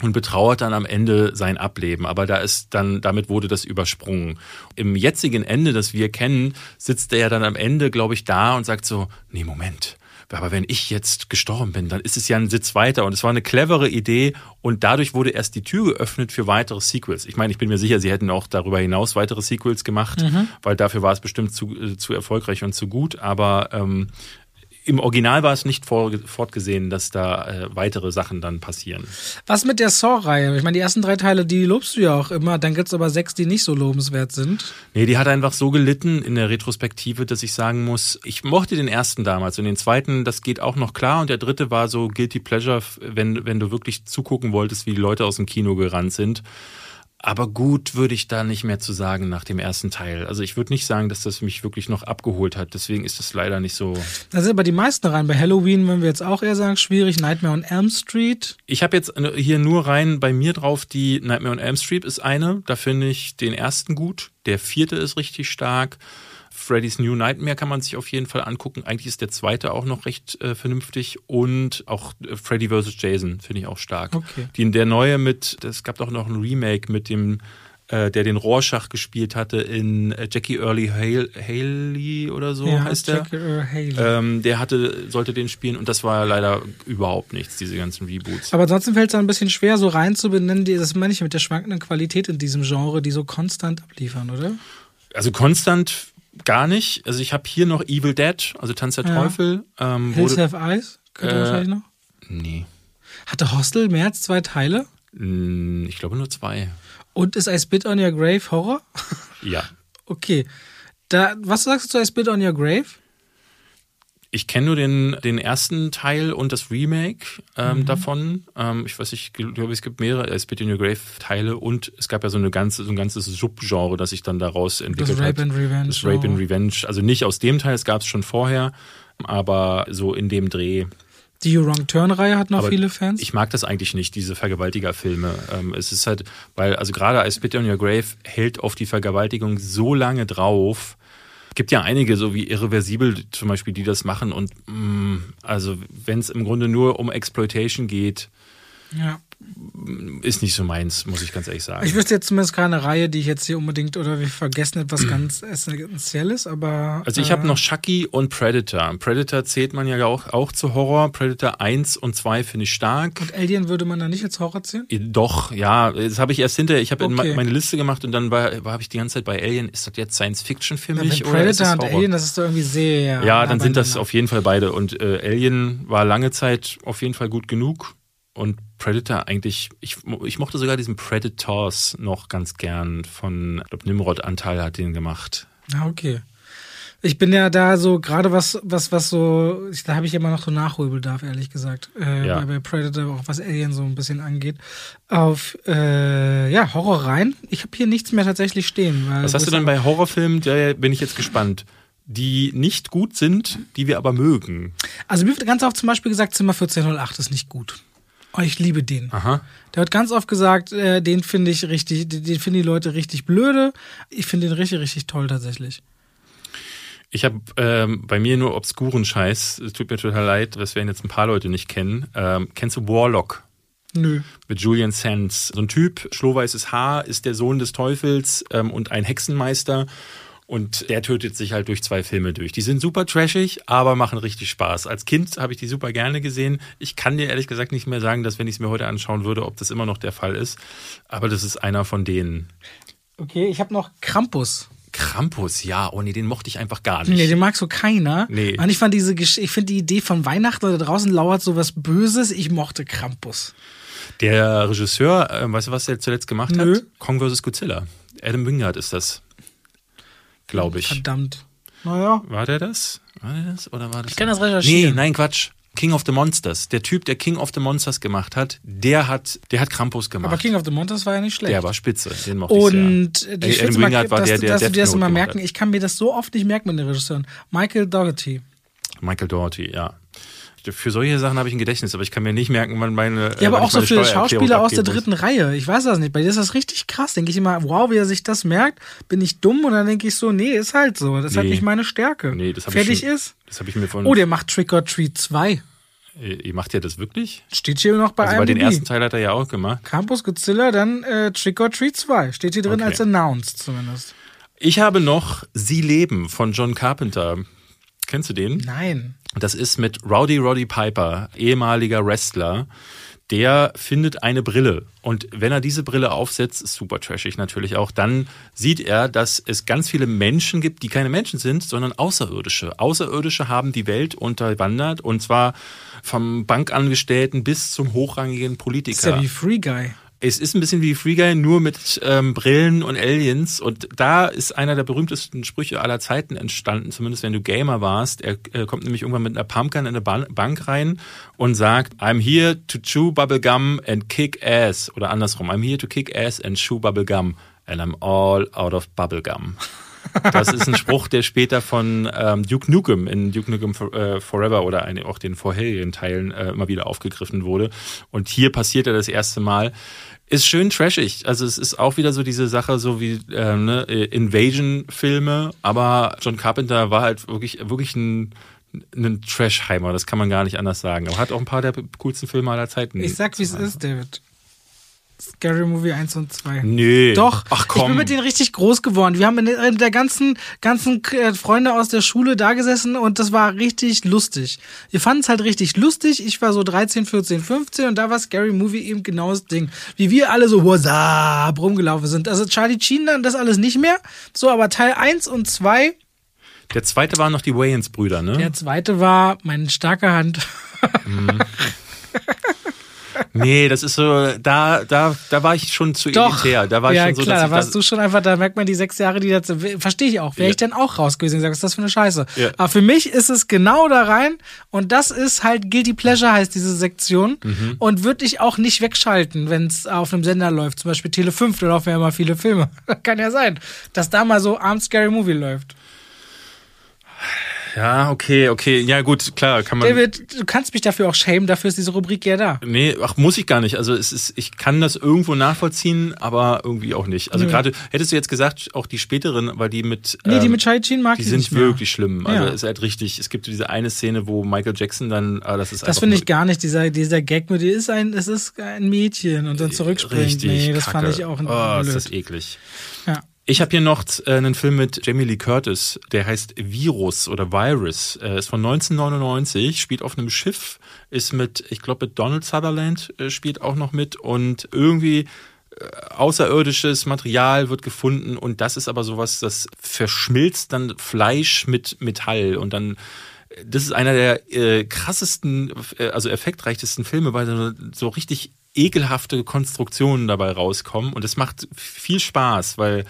und betrauert dann am Ende sein Ableben. Aber da ist dann, damit wurde das übersprungen. Im jetzigen Ende, das wir kennen, sitzt er ja dann am Ende, glaube ich, da und sagt so, nee, Moment. Aber wenn ich jetzt gestorben bin, dann ist es ja ein Sitz weiter. Und es war eine clevere Idee. Und dadurch wurde erst die Tür geöffnet für weitere Sequels. Ich meine, ich bin mir sicher, sie hätten auch darüber hinaus weitere Sequels gemacht, weil dafür war es bestimmt zu, äh, zu erfolgreich und zu gut. Aber ähm, im Original war es nicht fortgesehen, dass da äh, weitere Sachen dann passieren. Was mit der Saw-Reihe? Ich meine, die ersten drei Teile, die lobst du ja auch immer. Dann gibt's aber sechs, die nicht so lobenswert sind. Nee, die hat einfach so gelitten in der Retrospektive, dass ich sagen muss, ich mochte den ersten damals und den zweiten, das geht auch noch klar und der dritte war so Guilty Pleasure, wenn, wenn du wirklich zugucken wolltest, wie die Leute aus dem Kino gerannt sind. Aber gut würde ich da nicht mehr zu sagen nach dem ersten Teil. Also ich würde nicht sagen, dass das mich wirklich noch abgeholt hat. Deswegen ist es leider nicht so. Da sind aber die meisten rein. Bei Halloween, wenn wir jetzt auch eher sagen, schwierig. Nightmare on Elm Street. Ich habe jetzt hier nur rein bei mir drauf, die Nightmare on Elm Street ist eine. Da finde ich den ersten gut. Der vierte ist richtig stark. Freddy's New Nightmare kann man sich auf jeden Fall angucken. Eigentlich ist der zweite auch noch recht äh, vernünftig. Und auch äh, Freddy vs. Jason finde ich auch stark. Okay. Die, der neue mit, es gab doch noch ein Remake mit dem, äh, der den Rorschach gespielt hatte in äh, Jackie Early Hale, Haley oder so heißt der. Jackie Earle Haley. Ähm, der hatte, sollte den spielen und das war leider überhaupt nichts, diese ganzen Reboots. Aber ansonsten fällt es ein bisschen schwer, so rein zu benennen, die- das meine ich mit der schwankenden Qualität in diesem Genre, die so konstant abliefern, oder? Also konstant gar nicht. Also ich habe hier noch Evil Dead, also Tanz der Ja. Teufel. Ähm, Hills wurde, Have Eyes? Könnte Äh, wahrscheinlich noch. nee, Hatte Hostel mehr als zwei Teile? Mm, ich glaube nur zwei. Und ist I Spit on Your Grave Horror? Ja. Okay. Da, was sagst du zu I Spit on Your Grave? Ich kenne nur den, den ersten Teil und das Remake ähm, Mhm. davon. Ähm, ich weiß, ich glaube, es gibt mehrere äh, Spit in Your Grave Teile und es gab ja so eine ganze, so ein ganzes Subgenre, das sich dann daraus Das entwickelt Rape hat. and Revenge. Das Rape and Genre. Revenge. Also nicht aus dem Teil, es gab es schon vorher, aber so in dem Dreh. Die You Wrong Turn-Reihe hat noch Aber viele Fans. Ich mag das eigentlich nicht, diese Vergewaltigerfilme. Ähm, es ist halt, weil, also gerade I Spit on Your Grave hält auf die Vergewaltigung so lange drauf. Gibt ja einige, so wie Irreversibel zum Beispiel, die das machen. Und mh, also wenn es im Grunde nur um Exploitation geht, ja. ist nicht so meins, muss ich ganz ehrlich sagen. Ich wüsste jetzt zumindest keine Reihe, die ich jetzt hier unbedingt oder wir vergessen etwas ganz Essentielles, aber. Also ich äh, habe noch Chucky und Predator. Predator zählt man ja auch, auch zu Horror. Predator 1 und 2 finde ich stark. Und Alien würde man da nicht als Horror zählen? Doch, ja, das habe ich erst hinterher, ich habe Okay. me- meine Liste gemacht und dann war, war habe ich die ganze Zeit bei Alien, ist das jetzt Science Fiction für Ja, mich wenn oder ist Predator das und? Alien, das ist doch irgendwie sehr. ja, dann sind das auf jeden Fall beide und äh, Alien war lange Zeit auf jeden Fall gut genug und Predator eigentlich, ich, ich mochte sogar diesen Predators noch ganz gern von, ich glaube Nimrod Anteil hat den gemacht. Ah, okay. Ich bin ja da so, gerade was, was, was so, ich, da habe ich immer noch so Nachholbedarf, ehrlich gesagt. Äh, Ja. bei, bei Predator, auch was Alien so ein bisschen angeht. Auf, äh, ja, Horror rein. Ich habe hier nichts mehr tatsächlich stehen. Was hast du denn bei Horrorfilmen, da bin ich jetzt gespannt, die nicht gut sind, die wir aber mögen? Also mir wird ganz oft zum Beispiel gesagt, Zimmer 1408 ist nicht gut. Oh, ich liebe den. Aha. Der wird ganz oft gesagt, äh, den finde ich richtig, den den finden die Leute richtig blöde. Ich finde den richtig, richtig toll tatsächlich. Ich habe ähm, bei mir nur obskuren Scheiß. Es tut mir total leid, das werden jetzt ein paar Leute nicht kennen. Ähm, kennst du Warlock Nö. mit Julian Sands? So ein Typ, schlohweißes Haar, ist der Sohn des Teufels ähm, und ein Hexenmeister. Und der tötet sich halt durch zwei Filme durch. Die sind super trashig, aber machen richtig Spaß. Als Kind habe ich die super gerne gesehen. Ich kann dir ehrlich gesagt nicht mehr sagen, dass wenn ich es mir heute anschauen würde, ob das immer noch der Fall ist. Aber das ist einer von denen. Okay, ich habe noch Krampus. Krampus, ja, oh nee, den mochte ich einfach gar nicht. Nee, den mag so keiner. Nee. Und ich fand diese, Gesch ich finde die Idee von Weihnachten, da draußen lauert so was Böses. Ich mochte Krampus. Der Regisseur, äh, weißt du, was er zuletzt gemacht Nö. hat? Kong vs. Godzilla. Adam Wingard ist das. Glaube ich. Verdammt. Naja. War der das? War der das? Oder war das? Ich kann das recherchieren. Nee, nein, Quatsch. King of the Monsters. Der Typ, der King of the Monsters gemacht hat, der hat, der hat Krampus gemacht. Aber King of the Monsters war ja nicht schlecht. der war spitze. Den mochte ich Und sehr. die Ey, Spitze Adam Wingard war dass, der, der dass du dir das immer merken, ich kann mir das so oft nicht merken mit den Regisseuren. Michael Dougherty. Michael Doherty, ja. Für solche Sachen habe ich ein Gedächtnis, aber ich kann mir nicht merken, wann meine. Ja, äh, aber wann auch so Steuererklärung Schauspieler aus der abgeben muss. dritten Reihe. Ich weiß das nicht. Bei dir ist das richtig krass. Denke ich immer, wow, wie er sich das merkt. Bin ich dumm? Und dann denke ich so, nee, ist halt so. Das ist halt Nee. nicht meine Stärke. Nee, das habe ich Fertig ist. Das habe ich mir von. Oh, der macht Trick or Treat 2. Äh, Ihr macht ja das wirklich? Steht hier noch bei Also bei den ersten Teil hat er ja auch gemacht. Campus Godzilla, dann äh, Trick or Treat 2. Steht hier drin Okay. als announced zumindest. Ich habe noch Sie leben von John Carpenter. Kennst du den? Nein. Das ist mit Rowdy Roddy Piper, ehemaliger Wrestler. Der findet eine Brille. Und wenn er diese Brille aufsetzt, ist super trashig natürlich auch, dann sieht er, dass es ganz viele Menschen gibt, die keine Menschen sind, sondern Außerirdische. Außerirdische haben die Welt unterwandert und zwar vom Bankangestellten bis zum hochrangigen Ist Politiker. ja wie Free Guy. Es ist ein bisschen wie Free Guy, nur mit ähm, Brillen und Aliens. Und da ist einer der berühmtesten Sprüche aller Zeiten entstanden, zumindest wenn du Gamer warst. Er äh, kommt nämlich irgendwann mit einer Pumpkin in eine Ban Bank rein und sagt, I'm here to chew bubblegum and kick ass. Oder andersrum, I'm here to kick ass and chew bubblegum. And I'm all out of bubblegum. Das ist ein Spruch, der später von ähm, Duke Nukem in Duke Nukem For, äh, Forever oder eine, auch den vorherigen Teilen äh, immer wieder aufgegriffen wurde. Und hier passiert er das erste Mal. Ist schön trashig. Also es ist auch wieder so diese Sache, so wie äh, ne, Invasion-Filme, aber John Carpenter war halt wirklich, wirklich ein, ein Trashheimer, das kann man gar nicht anders sagen. Aber hat auch ein paar der coolsten Filme aller Zeiten. Ich sag, wie es ist, David. Scary Movie 1 und 2. Nee. Doch, Ach ich komm. bin mit denen richtig groß geworden. Wir haben in der, ganzen, ganzen äh, Freunde aus der Schule da gesessen und das war richtig lustig. Wir fanden es halt richtig lustig. Ich war so 13, 14, 15 und da war Scary Movie eben genau das Ding. Wie wir alle so WhatsApp rumgelaufen sind. Also Charlie Sheen dann das alles nicht mehr. So, aber Teil 1 und 2, Der zweite waren noch die Wayans-Brüder, ne? der zweite war meine starke Hand. Nee, das ist so, da, da, da war ich schon zu elitär. Da war ich ja, schon so, klar, da ich warst du schon einfach, da merkt man die sechs Jahre, die das, verstehe ich auch. Wäre Ja. ich dann auch raus gewesen und sag, was ist das für eine Scheiße? Ja. Aber für mich ist es genau da rein und das ist halt Guilty Pleasure heißt diese Sektion Mhm. und würde ich auch nicht wegschalten, wenn es auf einem Sender läuft, zum Beispiel Tele 5, da laufen ja immer viele Filme. Kann ja sein, dass da mal so abends Scary Movie läuft. Ja, okay, okay. Ja, gut, klar, kann man. David, du kannst mich dafür auch schämen, dafür ist diese Rubrik ja da. Nee, ach, muss ich gar nicht. Also es ist, ich kann das irgendwo nachvollziehen, aber irgendwie auch nicht. Also Nö. gerade, hättest du jetzt gesagt, auch die späteren, weil die mit. Nee, die ähm, mit Charlie Sheen mag die ich sind wirklich schlimm. Also Ja. ist halt richtig. Es gibt diese eine Szene, wo Michael Jackson dann, ah, das ist Das finde ich gar nicht, dieser, dieser Gag mit, ist ein, es ist ein Mädchen und dann zurückspringt. Richtig. nee, das kacke. fand ich auch ein Oh, ist blöd. das eklig. Ich habe hier noch äh, einen Film mit Jamie Lee Curtis, der heißt Virus oder Virus. Äh, ist von 1999, spielt auf einem Schiff, ist mit, ich glaube, mit Donald Sutherland äh, spielt auch noch mit und irgendwie außerirdisches Material wird gefunden und das ist aber sowas, das verschmilzt dann Fleisch mit Metall und dann das ist einer der äh, krassesten, also effektreichsten Filme, weil so richtig ekelhafte Konstruktionen dabei rauskommen und es macht viel Spaß, weil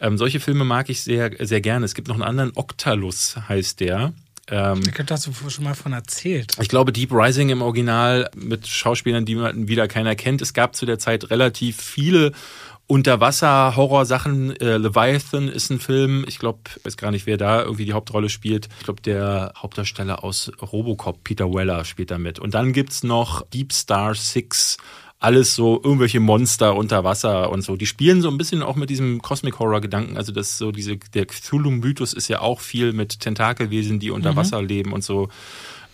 ähm, solche Filme mag ich sehr, sehr gerne. Es gibt noch einen anderen, Octalus heißt der. Ähm, Ich glaube, da hast du schon mal von erzählt. ich glaube, Deep Rising im Original mit Schauspielern, die man wieder keiner kennt. Es gab zu der Zeit relativ viele Unterwasser-Horror-Sachen. Äh, Leviathan ist ein Film. Ich glaube, weiß gar nicht, wer da irgendwie die Hauptrolle spielt. Ich glaube, der Hauptdarsteller aus Robocop, Peter Weller, spielt da mit. Und dann gibt's noch Deep Star Six. Alles so irgendwelche Monster unter Wasser und so. Die spielen so ein bisschen auch mit diesem Cosmic Horror Gedanken. Also das so diese der Cthulhu Mythos ist ja auch viel mit Tentakelwesen, die unter Wasser leben und so.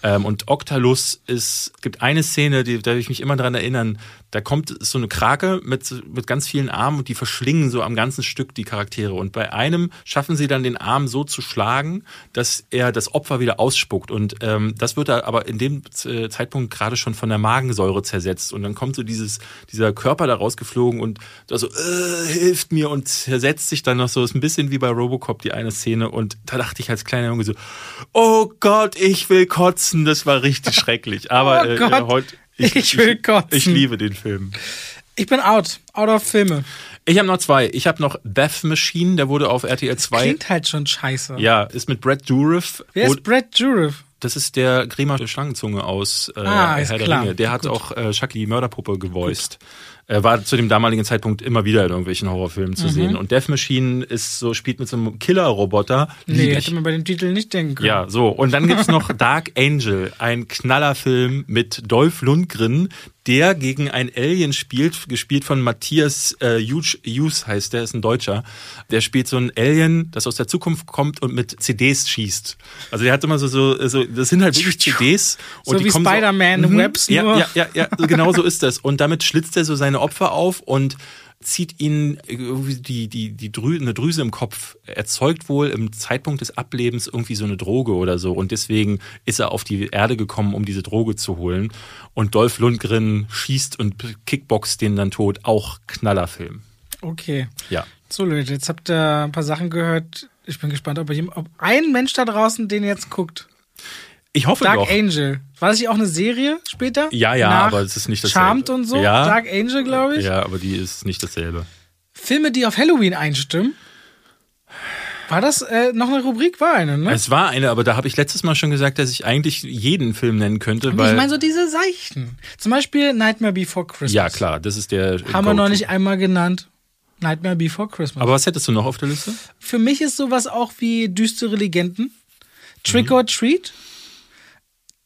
Ähm, und Octalus ist, gibt eine Szene, die, da will ich mich immer dran erinnern, da kommt so eine Krake mit, mit ganz vielen Armen und die verschlingen so am ganzen Stück die Charaktere. Und bei einem schaffen sie dann den Arm so zu schlagen, dass er das Opfer wieder ausspuckt. Und ähm, das wird da aber in dem äh, Zeitpunkt gerade schon von der Magensäure zersetzt. Und dann kommt so dieses, dieser Körper da rausgeflogen und da so, äh, hilft mir und zersetzt sich dann noch so. Ist ein bisschen wie bei Robocop die eine Szene. Und da dachte ich als kleiner Junge so, oh Gott, ich will kotzen. Das war richtig schrecklich. Aber Oh äh, Gott. äh, heute Ich will kotzen. Ich liebe den Film. Ich bin out. Out of Filme. Ich habe noch zwei. Ich habe noch Death Machine, der wurde auf RTL 2. Klingt halt schon scheiße. Ja, ist mit Brad Dourif. Wer ist Brad Dourif? das ist der Griemer Schlangenzunge aus äh, Ah, Herr der klar. Ringe. Der hat Gut. auch äh, Chucky die Mörderpuppe gevoiced. Er war zu dem damaligen Zeitpunkt immer wieder in irgendwelchen Horrorfilmen Mhm. zu sehen. Und Death Machine ist so, spielt mit so einem Killer-Roboter. Nee, hätte man bei dem Titel nicht denken können. Ja, so. Und dann gibt's noch Dark Angel, ein Knallerfilm mit Dolph Lundgren, der gegen ein Alien spielt, gespielt von Matthias äh, Hughes, heißt der, ist ein Deutscher. Der spielt so ein Alien, das aus der Zukunft kommt und mit CDs schießt. Also der hat immer so, so, so das sind halt wirklich CDs. Und So die wie Spider-Man im Mhm. Webs ja, nur. Ja, ja, ja, genau so ist das. Und damit schlitzt er so seine Opfer auf und zieht ihnen irgendwie die, die, die Drü eine Drüse im Kopf, erzeugt wohl im Zeitpunkt des Ablebens irgendwie so eine Droge oder so. Und deswegen ist er auf die Erde gekommen, um diese Droge zu holen. Und Dolph Lundgren schießt und kickboxt den dann tot. Auch Knallerfilm. Okay. Ja. So, Leute, jetzt habt ihr ein paar Sachen gehört. Ich bin gespannt, ob, ihr, ob ein Mensch da draußen den jetzt guckt. Ich hoffe Dark doch. Angel. War das nicht auch eine Serie später? Ja, ja, Nach aber es ist nicht dasselbe. Charmed und so? Ja. Dark Angel, glaube ich. Ja, aber die ist nicht dasselbe. Filme, die auf Halloween einstimmen. War das äh, noch eine Rubrik? War eine, ne? Es war eine, aber da habe ich letztes Mal schon gesagt, dass ich eigentlich jeden Film nennen könnte, weil ich meine so diese Seichten. Zum Beispiel Nightmare Before Christmas. ja klar, das ist der. Haben wir noch nicht einmal genannt. Nightmare Before Christmas. Aber was hättest du noch auf der Liste? Für mich ist sowas auch wie düstere Legenden. Trick Mhm. or Treat.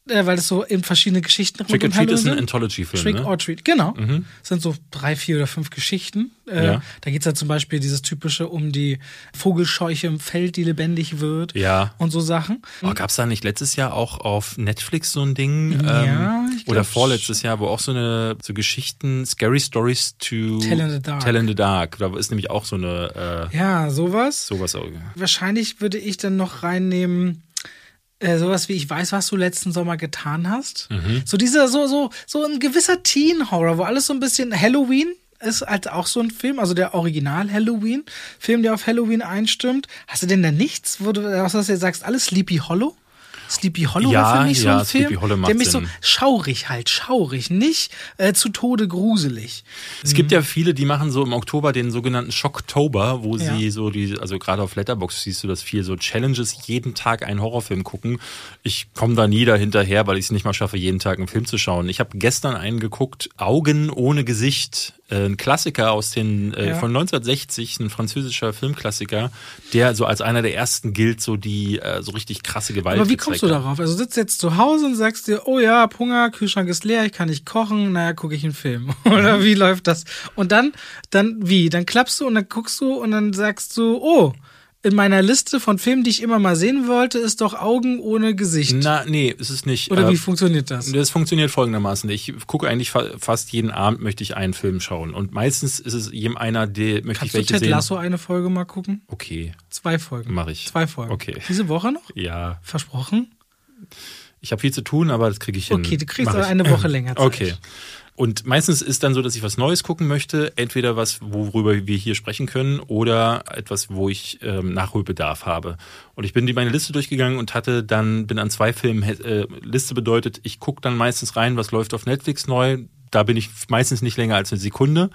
Äh, weil das so in verschiedene Geschichten Trick or um Treat ist ein. Anthology-Film, Trick ne? or Treat, genau. Sind so drei, vier oder fünf Geschichten. Äh, Ja. Da geht's ja zum Beispiel dieses typische um die Vogelscheuche im Feld, die lebendig wird. Ja. Und so Sachen. Oh, Gab es da nicht letztes Jahr auch auf Netflix so ein Ding? Ja, ähm, ich glaub oder vorletztes Jahr, wo auch so eine so Geschichten, Scary Stories to Tell in the Dark. Tell in the Dark. Da ist nämlich auch so eine äh, Ja, sowas. sowas. auch. Wahrscheinlich würde ich dann noch reinnehmen, äh, sowas wie ich weiß, was du letzten Sommer getan hast. Mhm. So dieser, so, so, so ein gewisser Teen-Horror, wo alles so ein bisschen Halloween ist halt auch so ein Film, also der Original Halloween, Film, der auf Halloween einstimmt. Hast du denn da nichts, wo du, was du jetzt sagst, alles Sleepy Hollow? Sleepy Hollow Ja, war für mich so ja, ein Film, Sleepy Hollow macht der mich so Sinn. schaurig halt, schaurig, nicht äh, zu Tode gruselig. Es gibt ja viele, die machen so im Oktober den sogenannten Shocktober, wo Ja. sie so die, also gerade auf Letterbox siehst du das viel, so Challenges, jeden Tag einen Horrorfilm gucken. Ich komme da nie dahinterher, weil ich es nicht mal schaffe, jeden Tag einen Film zu schauen. Ich habe gestern einen geguckt, Augen ohne Gesicht, äh, ein Klassiker aus den äh, Ja. von 1960, ein französischer Filmklassiker, der so als einer der ersten gilt, so die äh, so richtig krasse Gewalt. Aber wie kommst du gezeigt hat. darauf? Also sitzt jetzt zu Hause und sagst dir, oh ja, hab Hunger, Kühlschrank ist leer, ich kann nicht kochen, naja, gucke ich einen Film. Oder wie läuft das? Und dann, dann wie? Dann klappst du und dann guckst du und dann sagst du, oh, in meiner Liste von Filmen, die ich immer mal sehen wollte, ist doch Augen ohne Gesicht. Na, nee, ist es nicht. Oder Äh, wie funktioniert das? Das funktioniert folgendermaßen. Ich gucke eigentlich fa fast jeden Abend möchte ich einen Film schauen. Und meistens ist es jedem einer, der möchte Kannst ich du welche Ted sehen. Lasso eine Folge mal gucken? Okay, Zwei Folgen. Mach ich. Zwei Folgen. Okay. Diese Woche noch? ja. Versprochen? Ich habe viel zu tun, aber das kriege ich hin. Okay, du kriegst aber eine Woche länger Zeit. Okay. Und meistens ist dann so, dass ich was Neues gucken möchte, entweder was, worüber wir hier sprechen können, oder etwas, wo ich ähm, Nachholbedarf habe. Und ich bin die meine Liste durchgegangen und hatte dann bin an zwei Filmen äh, Liste bedeutet, ich gucke dann meistens rein, was läuft auf Netflix neu. Da bin ich meistens nicht länger als eine Sekunde.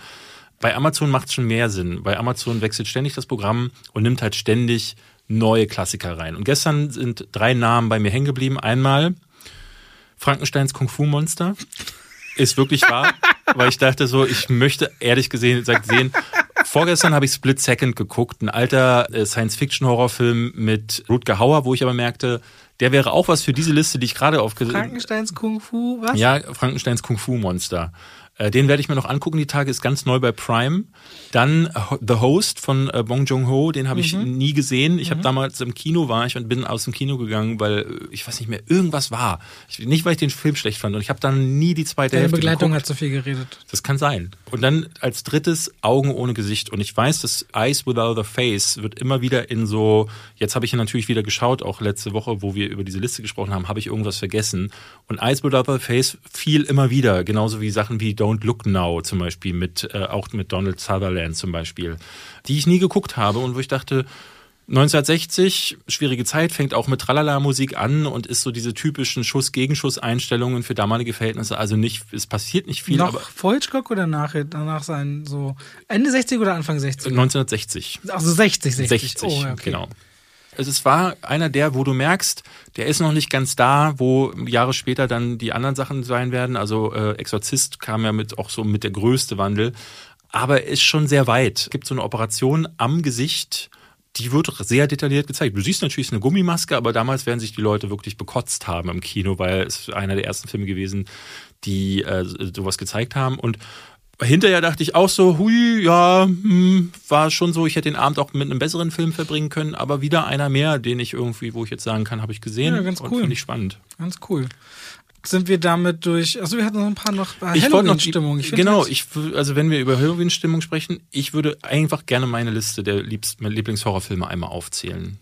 Bei Amazon macht es schon mehr Sinn. Bei Amazon wechselt ständig das Programm und nimmt halt ständig neue Klassiker rein. Und gestern sind drei Namen bei mir hängen geblieben. Einmal Frankensteins Kung Fu Monster. Ist wirklich wahr, weil ich dachte so, ich möchte ehrlich gesehen gesagt sehen. Vorgestern habe ich Split Second geguckt, ein alter äh, Science-Fiction-Horrorfilm mit Rutger Hauer, wo ich aber merkte, der wäre auch was für diese Liste, die ich gerade aufgesetzt Frankensteins Kung Fu, was? ja, Frankensteins Kung Fu Monster. Äh, Den werde ich mir noch angucken. Die Tage ist ganz neu bei Prime. Dann Ho- The Host von äh, Bong Joon-ho, den habe ich nie gesehen. Ich habe damals im Kino war ich und bin aus dem Kino gegangen, weil äh, ich weiß nicht mehr, irgendwas war. Ich, nicht, weil ich den Film schlecht fand. Und ich habe dann nie die zweite Deine Hälfte Begleitung geguckt. hat so viel geredet. Das kann sein. Und dann als drittes Augen ohne Gesicht. Und ich weiß, dass Eyes Without a Face wird immer wieder in so, jetzt habe ich ja natürlich wieder geschaut, auch letzte Woche, wo wir über diese Liste gesprochen haben, habe ich irgendwas vergessen. Und Eyes Without a Face fiel immer wieder, genauso wie Sachen wie Don't Look Now zum Beispiel, mit, äh, auch mit Donald Sutherland zum Beispiel, die ich nie geguckt habe und wo ich dachte, 1960, schwierige Zeit, fängt auch mit Tralala-Musik an und ist so diese typischen Schuss-Gegenschuss-Einstellungen für damalige Verhältnisse. Also nicht, es passiert nicht viel. Noch aber vor Hitchcock oder nach, danach sein so Ende 60 oder Anfang 60? 1960. Also 60, 60. 60, oh, ja, okay. genau. Also es war einer der, wo du merkst, der ist noch nicht ganz da, wo Jahre später dann die anderen Sachen sein werden. Also äh, Exorzist kam ja mit auch so mit der größte Wandel, aber ist schon sehr weit. Es gibt so eine Operation am Gesicht, die wird sehr detailliert gezeigt. Du siehst natürlich eine Gummimaske, aber damals werden sich die Leute wirklich bekotzt haben im Kino, weil es einer der ersten Filme gewesen, die äh, sowas gezeigt haben und Hinterher dachte ich auch so, hui, ja, hm, war schon so, ich hätte den Abend auch mit einem besseren Film verbringen können, aber wieder einer mehr, den ich irgendwie, wo ich jetzt sagen kann, habe ich gesehen. Ja, ganz cool. Finde ich spannend. Ganz cool. Sind wir damit durch, also wir hatten noch ein paar noch äh, Ich wollte noch Halloween-Stimmung. Genau, das- ich, also wenn wir über Halloween-Stimmung sprechen, ich würde einfach gerne meine Liste der meine Lieblingshorrorfilme einmal aufzählen.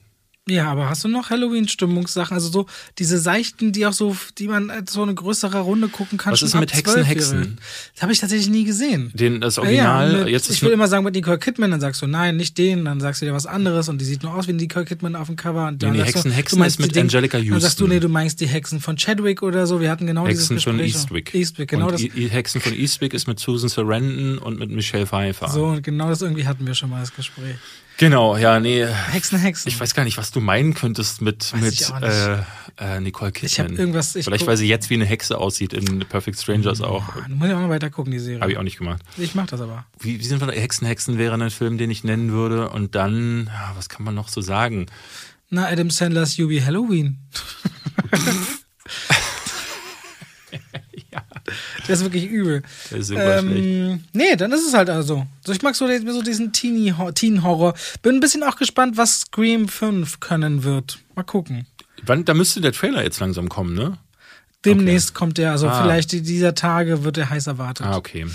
Ja, aber hast du noch Halloween-Stimmungssachen? Also so diese seichten, die auch so, die man als so eine größere Runde gucken kann. Was ist mit Hexen, 12 Hexen? Das habe ich tatsächlich nie gesehen. Den, das Original, ja, mit, jetzt ich will immer sagen mit Nicole Kidman, dann sagst du nein, nicht den, dann sagst du dir was anderes und die sieht nur aus wie Nicole Kidman auf dem Cover. Und dann Nee, sagst Hexen, du, Hexen du meinst ist mit die Ding- Angelica Dann sagst du, Houston. nee, du meinst die Hexen von Chadwick oder so. Wir hatten genau Hexen dieses von Gespräch. Eastwick. Eastwick, genau und das. I- Hexen von Eastwick ist mit Susan Sarandon und mit Michelle Pfeiffer. So, und genau das irgendwie hatten wir schon mal das Gespräch. Genau, ja, nee. Hexen, Hexen. Ich weiß gar nicht, was du meinen könntest mit, Weiß mit ich auch äh, äh, Nicole Kidman. Ich hab irgendwas- ich Vielleicht, weil sie jetzt wie eine Hexe aussieht in Perfect Strangers auch. Ah, Du musst ja auch mal weiter gucken, die Serie. Habe ich auch nicht gemacht. Ich mach das aber. Wie, wie sind wir da? Hexen, Hexen wäre ein Film, den ich nennen würde. Und dann, ja, was kann man noch so sagen? Na, Adam Sandlers You Be Halloween. Der ist wirklich übel. der ist super schlecht. Ähm, nee, dann ist es halt also. So, ich mag so, so diesen Teen-Horror. Bin ein bisschen auch gespannt, was Scream 5 können wird. Mal gucken. Wann, da müsste der Trailer jetzt langsam kommen, ne? Demnächst kommt der, also Ah. vielleicht die- dieser Tage wird er heiß erwartet. Ah, okay.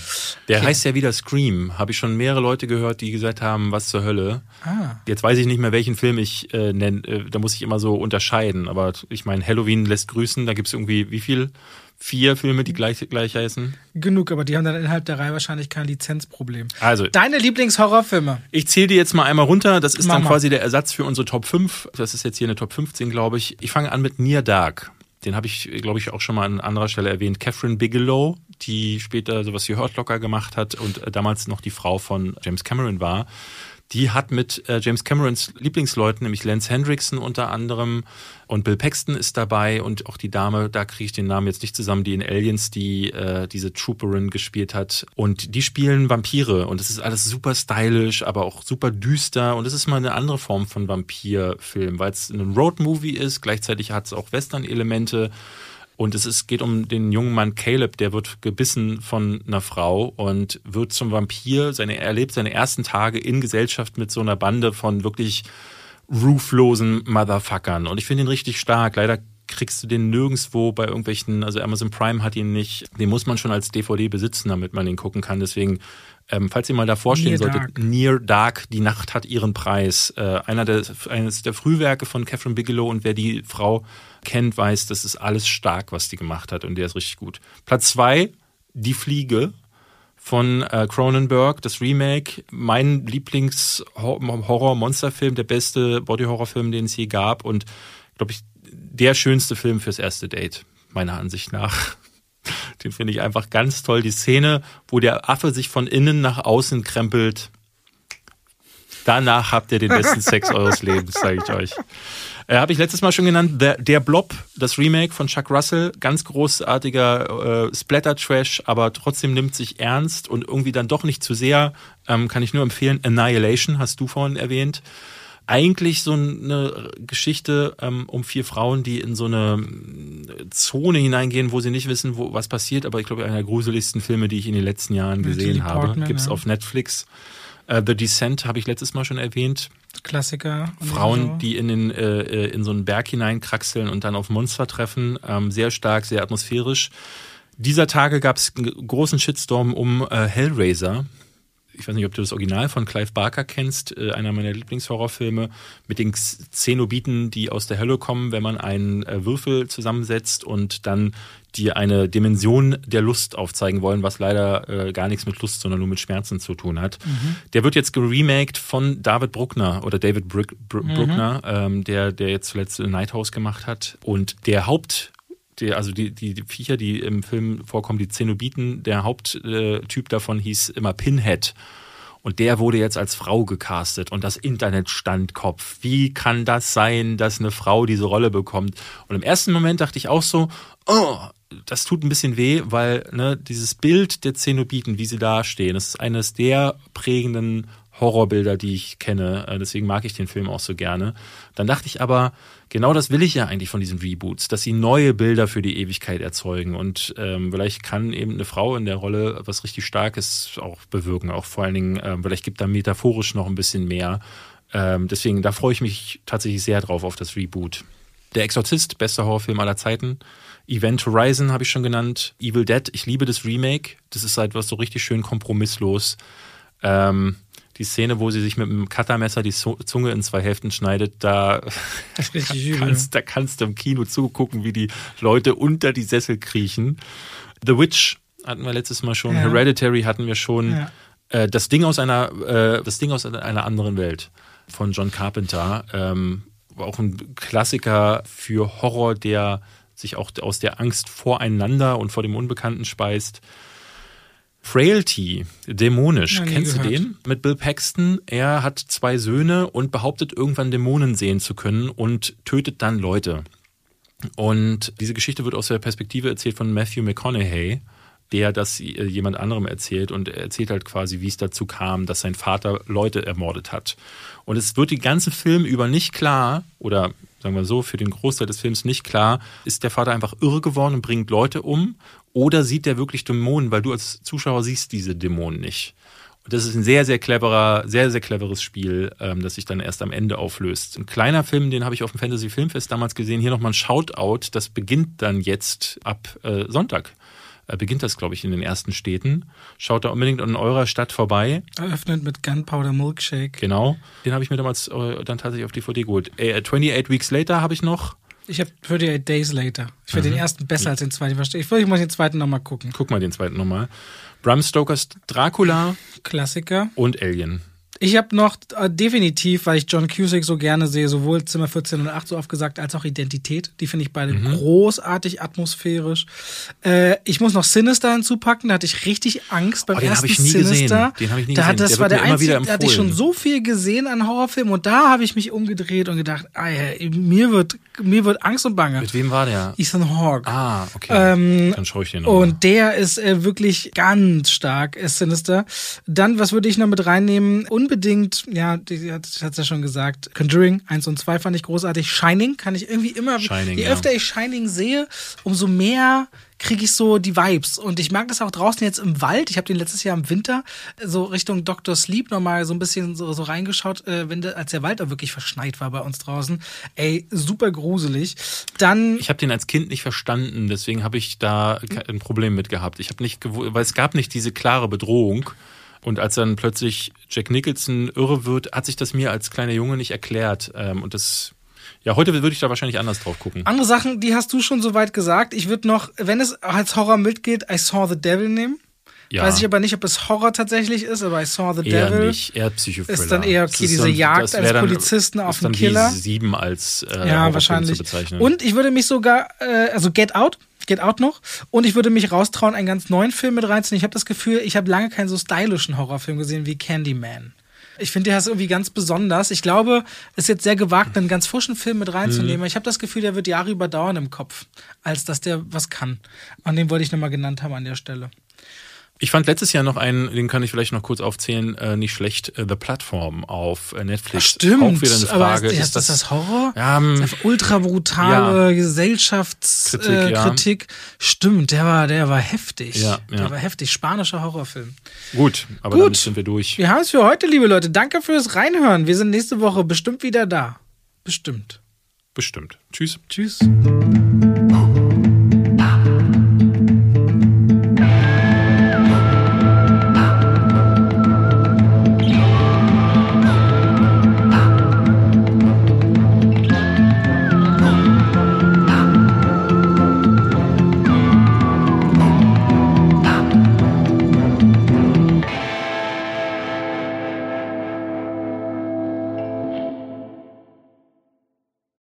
Der heißt ja wieder Scream. Habe ich schon mehrere Leute gehört, die gesagt haben, was zur Hölle. Ah. Jetzt weiß ich nicht mehr, welchen Film ich äh, nenne. Äh, da muss ich immer so unterscheiden. Aber ich meine, Halloween lässt grüßen. Da gibt es irgendwie, wie viel? Vier Filme, die gleich, gleich heißen. Genug, aber die haben dann innerhalb der Reihe wahrscheinlich kein Lizenzproblem. Also, Deine Lieblingshorrorfilme? ich zähle die jetzt mal einmal runter. Das ist Mach dann quasi der Ersatz für unsere Top 5. Das ist jetzt hier eine Top 15, glaube ich. Ich fange an mit Near Dark. Den habe ich, glaube ich, auch schon mal an anderer Stelle erwähnt. Catherine Bigelow, die später sowas wie Hurt Locker gemacht hat und äh, damals noch die Frau von James Cameron war. Die hat mit äh, James Camerons Lieblingsleuten, nämlich Lance Hendrickson unter anderem und Bill Paxton ist dabei und auch die Dame, da kriege ich den Namen jetzt nicht zusammen, die in Aliens die äh, diese Trooperin gespielt hat. Und die spielen Vampire und es ist alles super stylisch, aber auch super düster und es ist mal eine andere Form von Vampirfilm, weil es ein Roadmovie ist, gleichzeitig hat es auch Western-Elemente. Und es ist, geht um den jungen Mann Caleb, der wird gebissen von einer Frau und wird zum Vampir. Seine, er erlebt seine ersten Tage in Gesellschaft mit so einer Bande von wirklich rooflosen Motherfuckern. Und ich finde ihn richtig stark. Leider kriegst du den nirgendwo bei irgendwelchen, also Amazon Prime hat ihn nicht. Den muss man schon als DVD besitzen, damit man ihn gucken kann. Deswegen, ähm, falls ihr mal davor stehen Near solltet, Dark. Near Dark, die Nacht hat ihren Preis. Äh, einer der, eines der Frühwerke von Catherine Bigelow und wer die Frau kennt, weiß, das ist alles stark, was die gemacht hat und der ist richtig gut. Platz zwei, Die Fliege von äh, Cronenberg, das Remake, mein Lieblings-Horror-Monsterfilm, der beste Body-Horror-Film, den es je gab und glaube ich der schönste Film fürs erste Date, meiner Ansicht nach. Den finde ich einfach ganz toll. Die Szene, wo der Affe sich von innen nach außen krempelt. Danach habt ihr den besten Sex eures Lebens, sage ich euch. Äh, Habe ich letztes Mal schon genannt. Der, der Blob, das Remake von Chuck Russell, ganz großartiger äh, Splatter-Trash, aber trotzdem nimmt sich ernst und irgendwie dann doch nicht zu sehr. Ähm, kann ich nur empfehlen. Annihilation hast du vorhin erwähnt. Eigentlich so eine Geschichte ähm, um vier Frauen, die in so eine äh, Zone hineingehen, wo sie nicht wissen, wo was passiert. Aber ich glaube, einer der gruseligsten Filme, die ich in den letzten Jahren gesehen habe, Portman, gibt's ja. auf Netflix. Äh, The Descent habe ich letztes Mal schon erwähnt. Klassiker. Frauen, so. die in, den, äh, äh, in so einen Berg hineinkraxeln und dann auf Monster treffen. Ähm, sehr stark, sehr atmosphärisch. Dieser Tage gab es einen großen Shitstorm um äh, Hellraiser. ich weiß nicht, ob du das Original von Clive Barker kennst, äh, einer meiner Lieblingshorrorfilme, mit den Xenobiten, die aus der Hölle kommen, wenn man einen äh, Würfel zusammensetzt und dann die eine Dimension der Lust aufzeigen wollen, was leider äh, gar nichts mit Lust, sondern nur mit Schmerzen zu tun hat. Mhm. Der wird jetzt geremaked von David Bruckner oder David Br Br mhm. Bruckner, ähm, der, der jetzt zuletzt Night House gemacht hat. Und der Haupt die, also die, die, die Viecher, die im Film vorkommen, die Zenobiten, der Haupttyp davon hieß immer Pinhead. Und der wurde jetzt als Frau gecastet und das Internet stand Kopf. Wie kann das sein, dass eine Frau diese Rolle bekommt? Und im ersten Moment dachte ich auch so, oh, das tut ein bisschen weh, weil ne, dieses Bild der Zenobiten, wie sie da stehen, das ist eines der prägenden Horrorbilder, die ich kenne. Äh, deswegen mag ich den Film auch so gerne. Dann dachte ich aber, genau das will ich ja eigentlich von diesen Reboots, dass sie neue Bilder für die Ewigkeit erzeugen. Und ähm, vielleicht kann eben eine Frau in der Rolle was richtig Starkes auch bewirken. Auch vor allen Dingen, ähm, vielleicht gibt da metaphorisch noch ein bisschen mehr. Ähm, deswegen, da freue ich mich tatsächlich sehr drauf auf das Reboot. Der Exorzist, bester Horrorfilm aller Zeiten. Event Horizon habe ich schon genannt. Evil Dead, ich liebe das Remake. Das ist halt was so richtig schön kompromisslos. Ähm, die Szene, wo sie sich mit dem Cuttermesser die Zunge in zwei Hälften schneidet, da kannst, da kannst du im Kino zugucken, wie die Leute unter die Sessel kriechen. The Witch hatten wir letztes Mal schon, ja. Hereditary hatten wir schon. Ja. Äh, das Ding aus einer, äh, das Ding aus einer anderen Welt von John Carpenter, ähm, auch ein Klassiker für Horror, der sich auch aus der Angst voreinander und vor dem Unbekannten speist. Frailty, dämonisch. Ja, Kennst gehört. du den? Mit Bill Paxton. Er hat zwei Söhne und behauptet irgendwann Dämonen sehen zu können und tötet dann Leute. Und diese Geschichte wird aus der Perspektive erzählt von Matthew McConaughey, der das äh, jemand anderem erzählt und er erzählt halt quasi, wie es dazu kam, dass sein Vater Leute ermordet hat. Und es wird den ganzen Film über nicht klar, oder sagen wir so, für den Großteil des Films nicht klar, ist der Vater einfach irre geworden und bringt Leute um oder sieht der wirklich Dämonen, weil du als Zuschauer siehst diese Dämonen nicht. Und das ist ein sehr, sehr cleverer, sehr, sehr cleveres Spiel, ähm, das sich dann erst am Ende auflöst. Ein kleiner Film, den habe ich auf dem Fantasy Filmfest damals gesehen. Hier nochmal ein Shoutout. Das beginnt dann jetzt ab äh, Sonntag. Äh, beginnt das, glaube ich, in den ersten Städten. Schaut da unbedingt in eurer Stadt vorbei. Eröffnet mit Gunpowder Milkshake. Genau. Den habe ich mir damals äh, dann tatsächlich auf DVD geholt. Äh, 28 Weeks Later habe ich noch. Ich habe 38 Days Later. Ich finde mhm. den ersten besser als den zweiten. Ich würde mal den zweiten nochmal gucken. Guck mal den zweiten nochmal. Bram Stokers Dracula. Klassiker. Und Alien. Ich habe noch äh, definitiv, weil ich John Cusack so gerne sehe, sowohl Zimmer 14 und 8 so oft gesagt, als auch Identität. Die finde ich beide mhm. großartig atmosphärisch. Äh, ich muss noch Sinister hinzupacken, da hatte ich richtig Angst beim oh, den ersten ich nie Sinister. Gesehen. Den habe ich nie da gesehen. Das der war der einzige, da hatte ich schon so viel gesehen an Horrorfilmen und da habe ich mich umgedreht und gedacht, ey, mir wird mir wird Angst und Bange. Mit wem war der? Ethan Hawke. Ah, okay. Ähm, Dann schaue ich den noch. Und der ist äh, wirklich ganz stark, ist Sinister. Dann, was würde ich noch mit reinnehmen? Und unbedingt, ja, die hat es ja schon gesagt, Conjuring 1 und 2 fand ich großartig. Shining kann ich irgendwie immer, Shining, je ja. öfter ich Shining sehe, umso mehr kriege ich so die Vibes. Und ich mag das auch draußen jetzt im Wald. Ich habe den letztes Jahr im Winter so Richtung Dr. Sleep nochmal so ein bisschen so, so reingeschaut, äh, wenn der, als der Wald auch wirklich verschneit war bei uns draußen. Ey, super gruselig. Dann. Ich habe den als Kind nicht verstanden, deswegen habe ich da ein Problem mit gehabt. Ich habe nicht weil es gab nicht diese klare Bedrohung. Und als dann plötzlich Jack Nicholson irre wird, hat sich das mir als kleiner Junge nicht erklärt. Ähm, und das ja, heute würde ich da wahrscheinlich anders drauf gucken. Andere Sachen, die hast du schon soweit gesagt. Ich würde noch, wenn es als Horror mitgeht, I Saw the Devil nehmen. Ja. Weiß ich aber nicht, ob es Horror tatsächlich ist, aber I Saw the eher Devil. Nicht, eher Psychothriller. Ist dann eher, okay, diese Jagd als Polizisten auf den Killer. Sieben als äh, ja, wahrscheinlich. Und ich würde mich sogar, äh, also Get Out, Get Out noch. Und ich würde mich raustrauen, einen ganz neuen Film mit reinzunehmen. Ich habe das Gefühl, ich habe lange keinen so stylischen Horrorfilm gesehen wie Candyman. Ich finde, der ist irgendwie ganz besonders. Ich glaube, es ist jetzt sehr gewagt, einen ganz frischen Film mit reinzunehmen. Mhm. Ich habe das Gefühl, der wird Jahre überdauern im Kopf, als dass der was kann. Und den wollte ich nochmal genannt haben an der Stelle. Ich fand letztes Jahr noch einen, den kann ich vielleicht noch kurz aufzählen, äh, nicht schlecht, äh, The Platform auf äh, Netflix. Ach, stimmt. Auch wieder eine Frage. Aber ist, ist das, das Horror? Ja, ähm, ultra brutale ja. Gesellschaftskritik. Äh, ja. Kritik. Stimmt, der war, der war heftig. Ja, ja. Der war heftig. Spanischer Horrorfilm. Gut, aber Gut. dann sind wir durch. Wir haben es für heute, liebe Leute. Danke fürs Reinhören. Wir sind nächste Woche bestimmt wieder da. Bestimmt. Bestimmt. Tschüss. Tschüss.